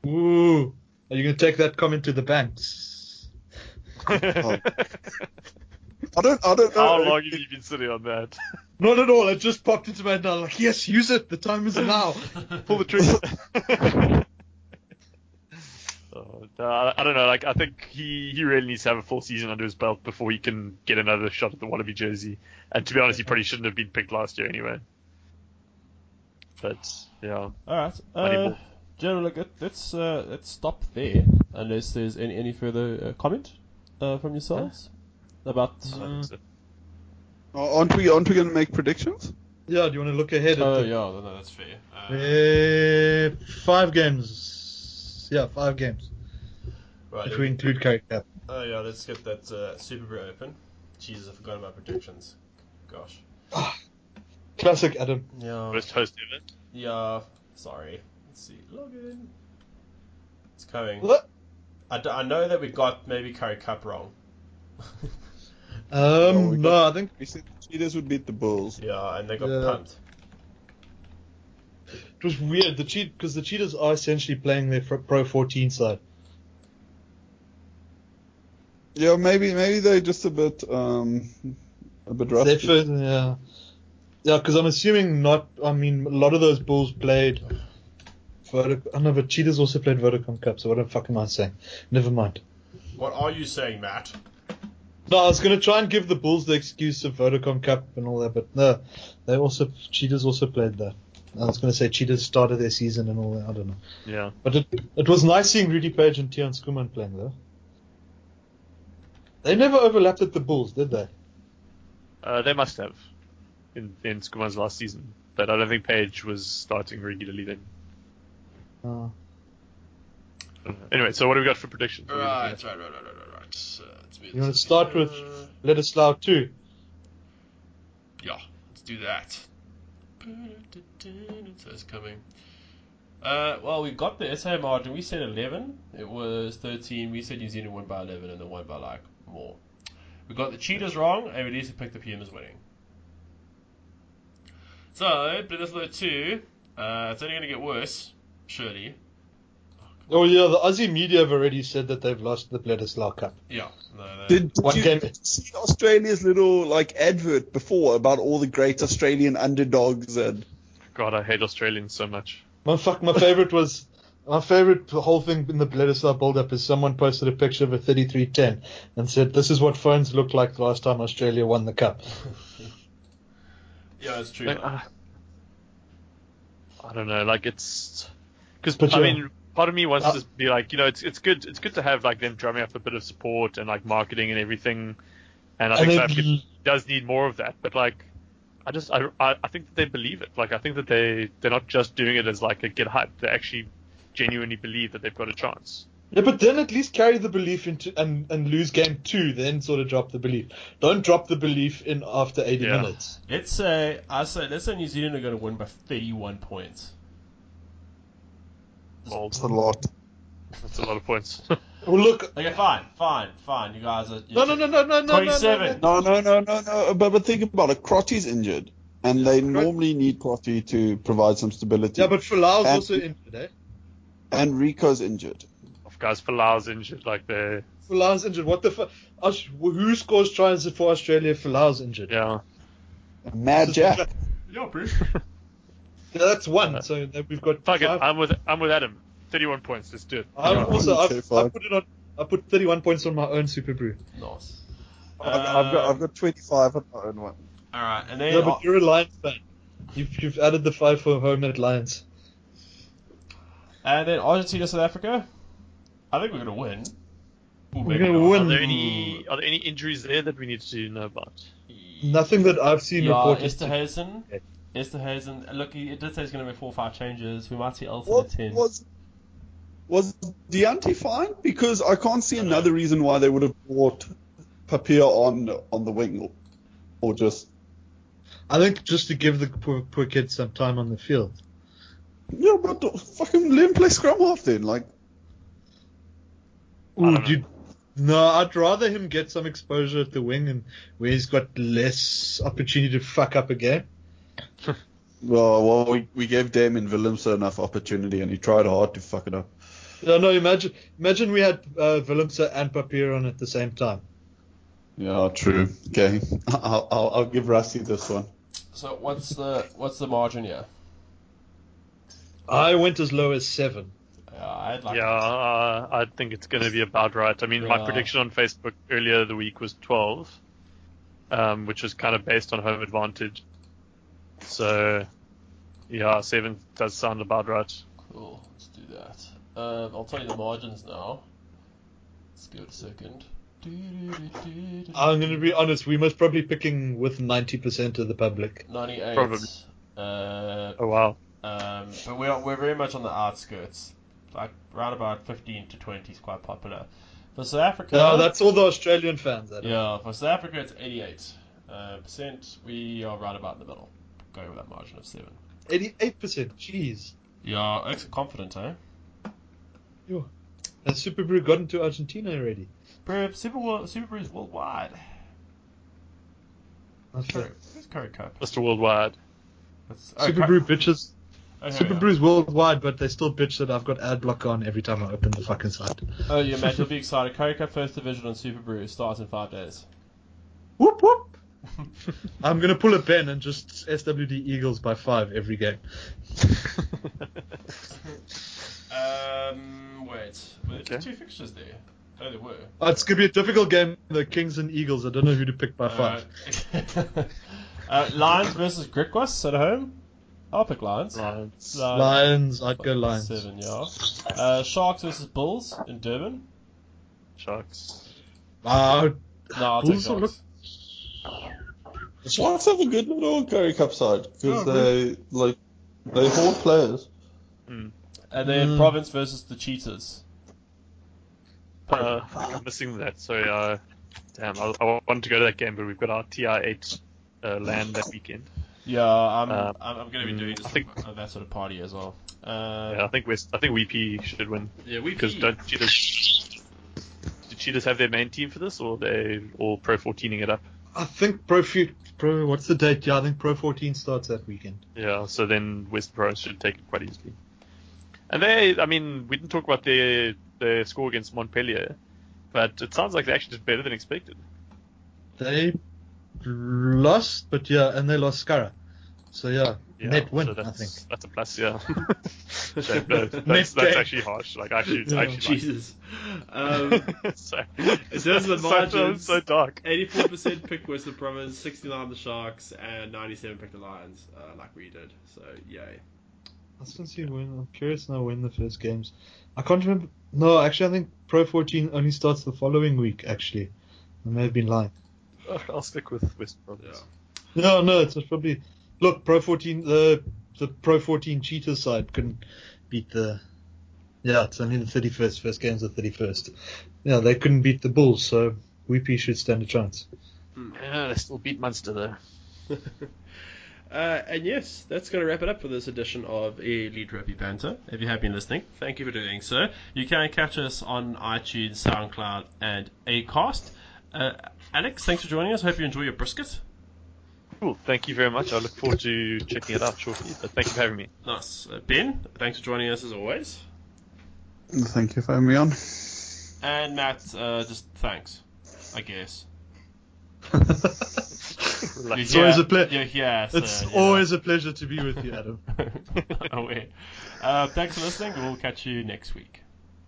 Ooh, are you gonna take that comment to the banks? I don't I don't know. How long have you been sitting on that? Not at all. It just popped into my head. now. Like, yes, use it. The time is now. Pull the trigger. Oh, no, I I don't know. Like, I think he, he really needs to have a full season under his belt before he can get another shot at the Wallaby jersey. And to be honest, he probably shouldn't have been picked last year anyway. But yeah, All right. Uh, General, look, let- let's uh, let's stop there unless there's any any further uh, comment uh, from yourselves about. I think so. Aren't we aren't we going to make predictions? Yeah. Do you want to look ahead at Oh the yeah, no, that's fair. Uh, Uh, five games. Yeah, five games. right, If we include Currie Cup. Oh yeah, let's get that uh, Super Brew open. Jesus, I forgot about predictions. Gosh. Classic Adam. Yeah. Worst host ever. Yeah. Sorry. Let's see. Login. It's coming. What? I, d- I know that we got maybe Currie Cup wrong. No, we Um, got- no, I think We said the Cheetahs would beat the Bulls. yeah, and they got Yeah. pumped. It was weird. The cheat because the Cheetahs are essentially playing their Pro 14 side. Yeah, maybe maybe they're just a bit um a bit They're rusty. first, yeah, yeah. Because I'm assuming not. I mean, a lot of those Bulls played. Vodac- I know, but Cheetahs also played Vodacom Cup. So what the fuck am I saying? Never mind. What are you saying, Matt? No, I was gonna try and give the Bulls the excuse of Vodacom Cup and all that, but no, they also Cheetahs also played that. I was gonna say Cheetahs started their season and all that. I don't know, Yeah. but it it was nice seeing Rudy Paige and Tian Schoeman playing though. They never overlapped at the Bulls, did they? Uh, they must have in in Schoeman's last season, but I don't think Page was starting regularly then. Uh, Anyway, so what do we got for predictions? What are we Right, right, right, right, right, right, right. Uh, let's you want to start with Bledisloe too? Yeah, let's do that. So it's coming. Uh, well, we got the SA margin. We said 11. It was 13. We said New Zealand won by 11 and they won by like more. We got the Cheetahs wrong, and we need to pick the PM as winning. So, Bledisloe 2. Uh, it's only going to get worse, surely. Oh yeah, the Aussie media have already said that they've lost the Bledisloe Cup. Yeah. No, no. Did, did you game- see Australia's little like advert before about all the great Australian underdogs and God, I hate Australians so much. My fuck, my favorite was my favorite whole thing in the Bledisloe build-up is someone posted a picture of a 3310 and said, "This is what phones looked like the last time Australia won the cup." yeah, it's true. Like, uh, I don't know, like it's because I yeah. mean, part of me wants Uh, to be like, you know, it's it's good, it's good to have like them drumming up a bit of support and like marketing and everything, and I And think then- South does need more of that. But like, I just I, I I think that they believe it. Like I think that they they're not just doing it as like a get hype. They actually genuinely believe that they've got a chance. Yeah, but then at least carry the belief into and and lose game two, then sort of drop the belief. Don't drop the belief in after 80 Yeah. minutes. Let's say I say let's say New Zealand are going to win by 31 points. Well, it's a lot. that's a lot of points. Well, look, Okay, fine, fine, fine. You guys are. no, no, no, no, no, no, no, 27. no, no. No, no, no, no, no. But, but think about it. Crotty's injured, and they normally need Crotty to provide some stability. Yeah, but Folau's And- also injured, eh? and Rieko's injured. of guys, Folau's injured. Like they, Folau's injured. What the fuck? Who scores tries for Australia? if Folau's injured. yeah. Mad Jack. Yeah, Bruce. Yeah, that's one. Uh, so then we've got Fuck it, five. I'm with I'm with Adam. 31 points. Let's do it. I'm also I've. I put it on. I put 31 points on my own Super Brew. nice. I've, I've got I've got 25 on my own one. All right, and then No, but you're a Lions fan. You've you've added the five for home at Lions. and then Argentina, South Africa. I think we're going to win. Ooh, We're gonna not. win. Are there any are there any injuries there that we need to know about? Nothing that I've seen Yeah, reported. Esterhuizen. Okay. Esterhuizen. Look, he- it did say he's going to make four or five changes. We might see Elton What at 10. was was Dyantyi fine? Because I can't see another reason why they would have brought Papier on on the wing, or, or just I think just to give the poor, poor kid some time on the field. yeah, but don't- fucking let him play scrum half then. Like I don't Ooh, dude. No, I'd rather him get some exposure at the wing and where he's got less opportunity to fuck up a game. Well, well we, we gave Damian Willemse enough opportunity, and he tried hard to fuck it up. No, no, imagine imagine we had uh, Willemse and Papier on at the same time. Yeah, true. Okay, I'll, I'll, I'll give Rusty this one. So what's the what's the margin here? I went as low as seven. Uh, I'd like Yeah, uh, I think it's going to be about right. I mean, my prediction on Facebook earlier the week was 12, um, which was kind of based on home advantage. So, yeah, seven does sound about right. Cool. Let's do that. Um, I'll tell you the margins now. Let's give it a second. I'm going to be honest, we must probably picking with 90% of the public. 98. Probably. Uh, Oh wow. um, but we're, we're very much on the outskirts. Like, around about 15 to 20 is quite popular. For South Africa, No, that's all the Australian fans. Adam. yeah. For South Africa, it's 88 uh, percent. We are right about in the middle, going with that margin of seven. 88%. Jeez. Yeah, ex- confident, eh? Yo. Has Super Brew gotten to Argentina already? Bro, Super World, Super Brews worldwide. That's Curry, fair. where's Currie Cup? Mr. Worldwide. That's, oh, Super Cur- Brew bitches. oh, Super we are. Brew's worldwide, but they still bitch that I've got ad block on every time I open the fucking site. Oh, yeah, mate, you'll be excited. Currie Cup First Division on Super Brew starts in five days. Whoop whoop. I'm gonna pull a Ben and just SWD Eagles by five every game. Um, wait. Were there Okay. two fixtures there? Oh, there were. Oh, it's gonna be a difficult game. The Kings and Eagles. I don't know who to pick by five. Uh, uh, Lions versus Griquas at home. I'll pick Lions. Lions. Lions. Lions. I'd go Lions. Seven, yeah. Uh, Sharks versus Bulls in Durban. Sharks. Ah, No, I'll Bulls take Sharks. The Sharks have a good little Currie Cup side because Oh, they like they hold players. And then Mm. Province versus the Cheetahs. Uh, I think I'm missing that. Sorry. Uh, damn, I, I wanted to go to that game, but we've got our TR8 uh, land that weekend. Yeah, I'm, Uh, I'm, I'm going to be mm, doing I think- uh, that sort of party as well. Uh, Yeah, I think West. I think WP should win yeah, we because don't Cheetahs. Do Cheetahs have their main team for this, or are they all Pro 14ing it up? I think Pro Fu- Pro. What's the date? Yeah, I think Pro 14 starts that weekend. Yeah, so then West Pros should take it quite easily. And they, I mean, we didn't talk about their their score against Montpellier, but it sounds like they actually did better than expected. They lost, but yeah, and they lost Skara. So yeah, Yeah, net win. so I think. that's a plus. Yeah, Shame, no, that's, that's actually harsh. Like I actually, I actually Jesus. Um, like so, in terms of the so- margins- so dark. 84% picked Western Province, 69 the Sharks, and 97 picked the Lions, uh, like we did. So, yay. I was gonna see when. I'm curious now when the first games. I can't remember. No, actually, I think Pro 14 only starts the following week. Actually, I may have been lying. I'll stick with West Province. Yeah. No, no, it's probably. Look, Pro 14, the the Pro 14 cheetah side couldn't beat the. Yeah, it's only the 31st. First game's the 31st. Yeah, they couldn't beat the Bulls, so WP should stand a chance. Yeah, they still beat Munster though. Uh, and yes, that's going to wrap it up for this edition of Elite Rugby Banter. If you have been listening, thank you for doing so. You can catch us on iTunes, SoundCloud, and Acast. Uh, Alex, thanks for joining us. Hope you enjoy your brisket. Cool. Thank you very much. I look forward to checking it out shortly. But thank you for having me. Nice. Uh, ben, thanks for joining us as always. Thank you for having me on. And Matt, uh, just thanks, I guess. Relax. It's always a ple- You're so, It's you know. always a pleasure to be with you, Adam. Aware. Uh, thanks for listening. We'll catch you next week.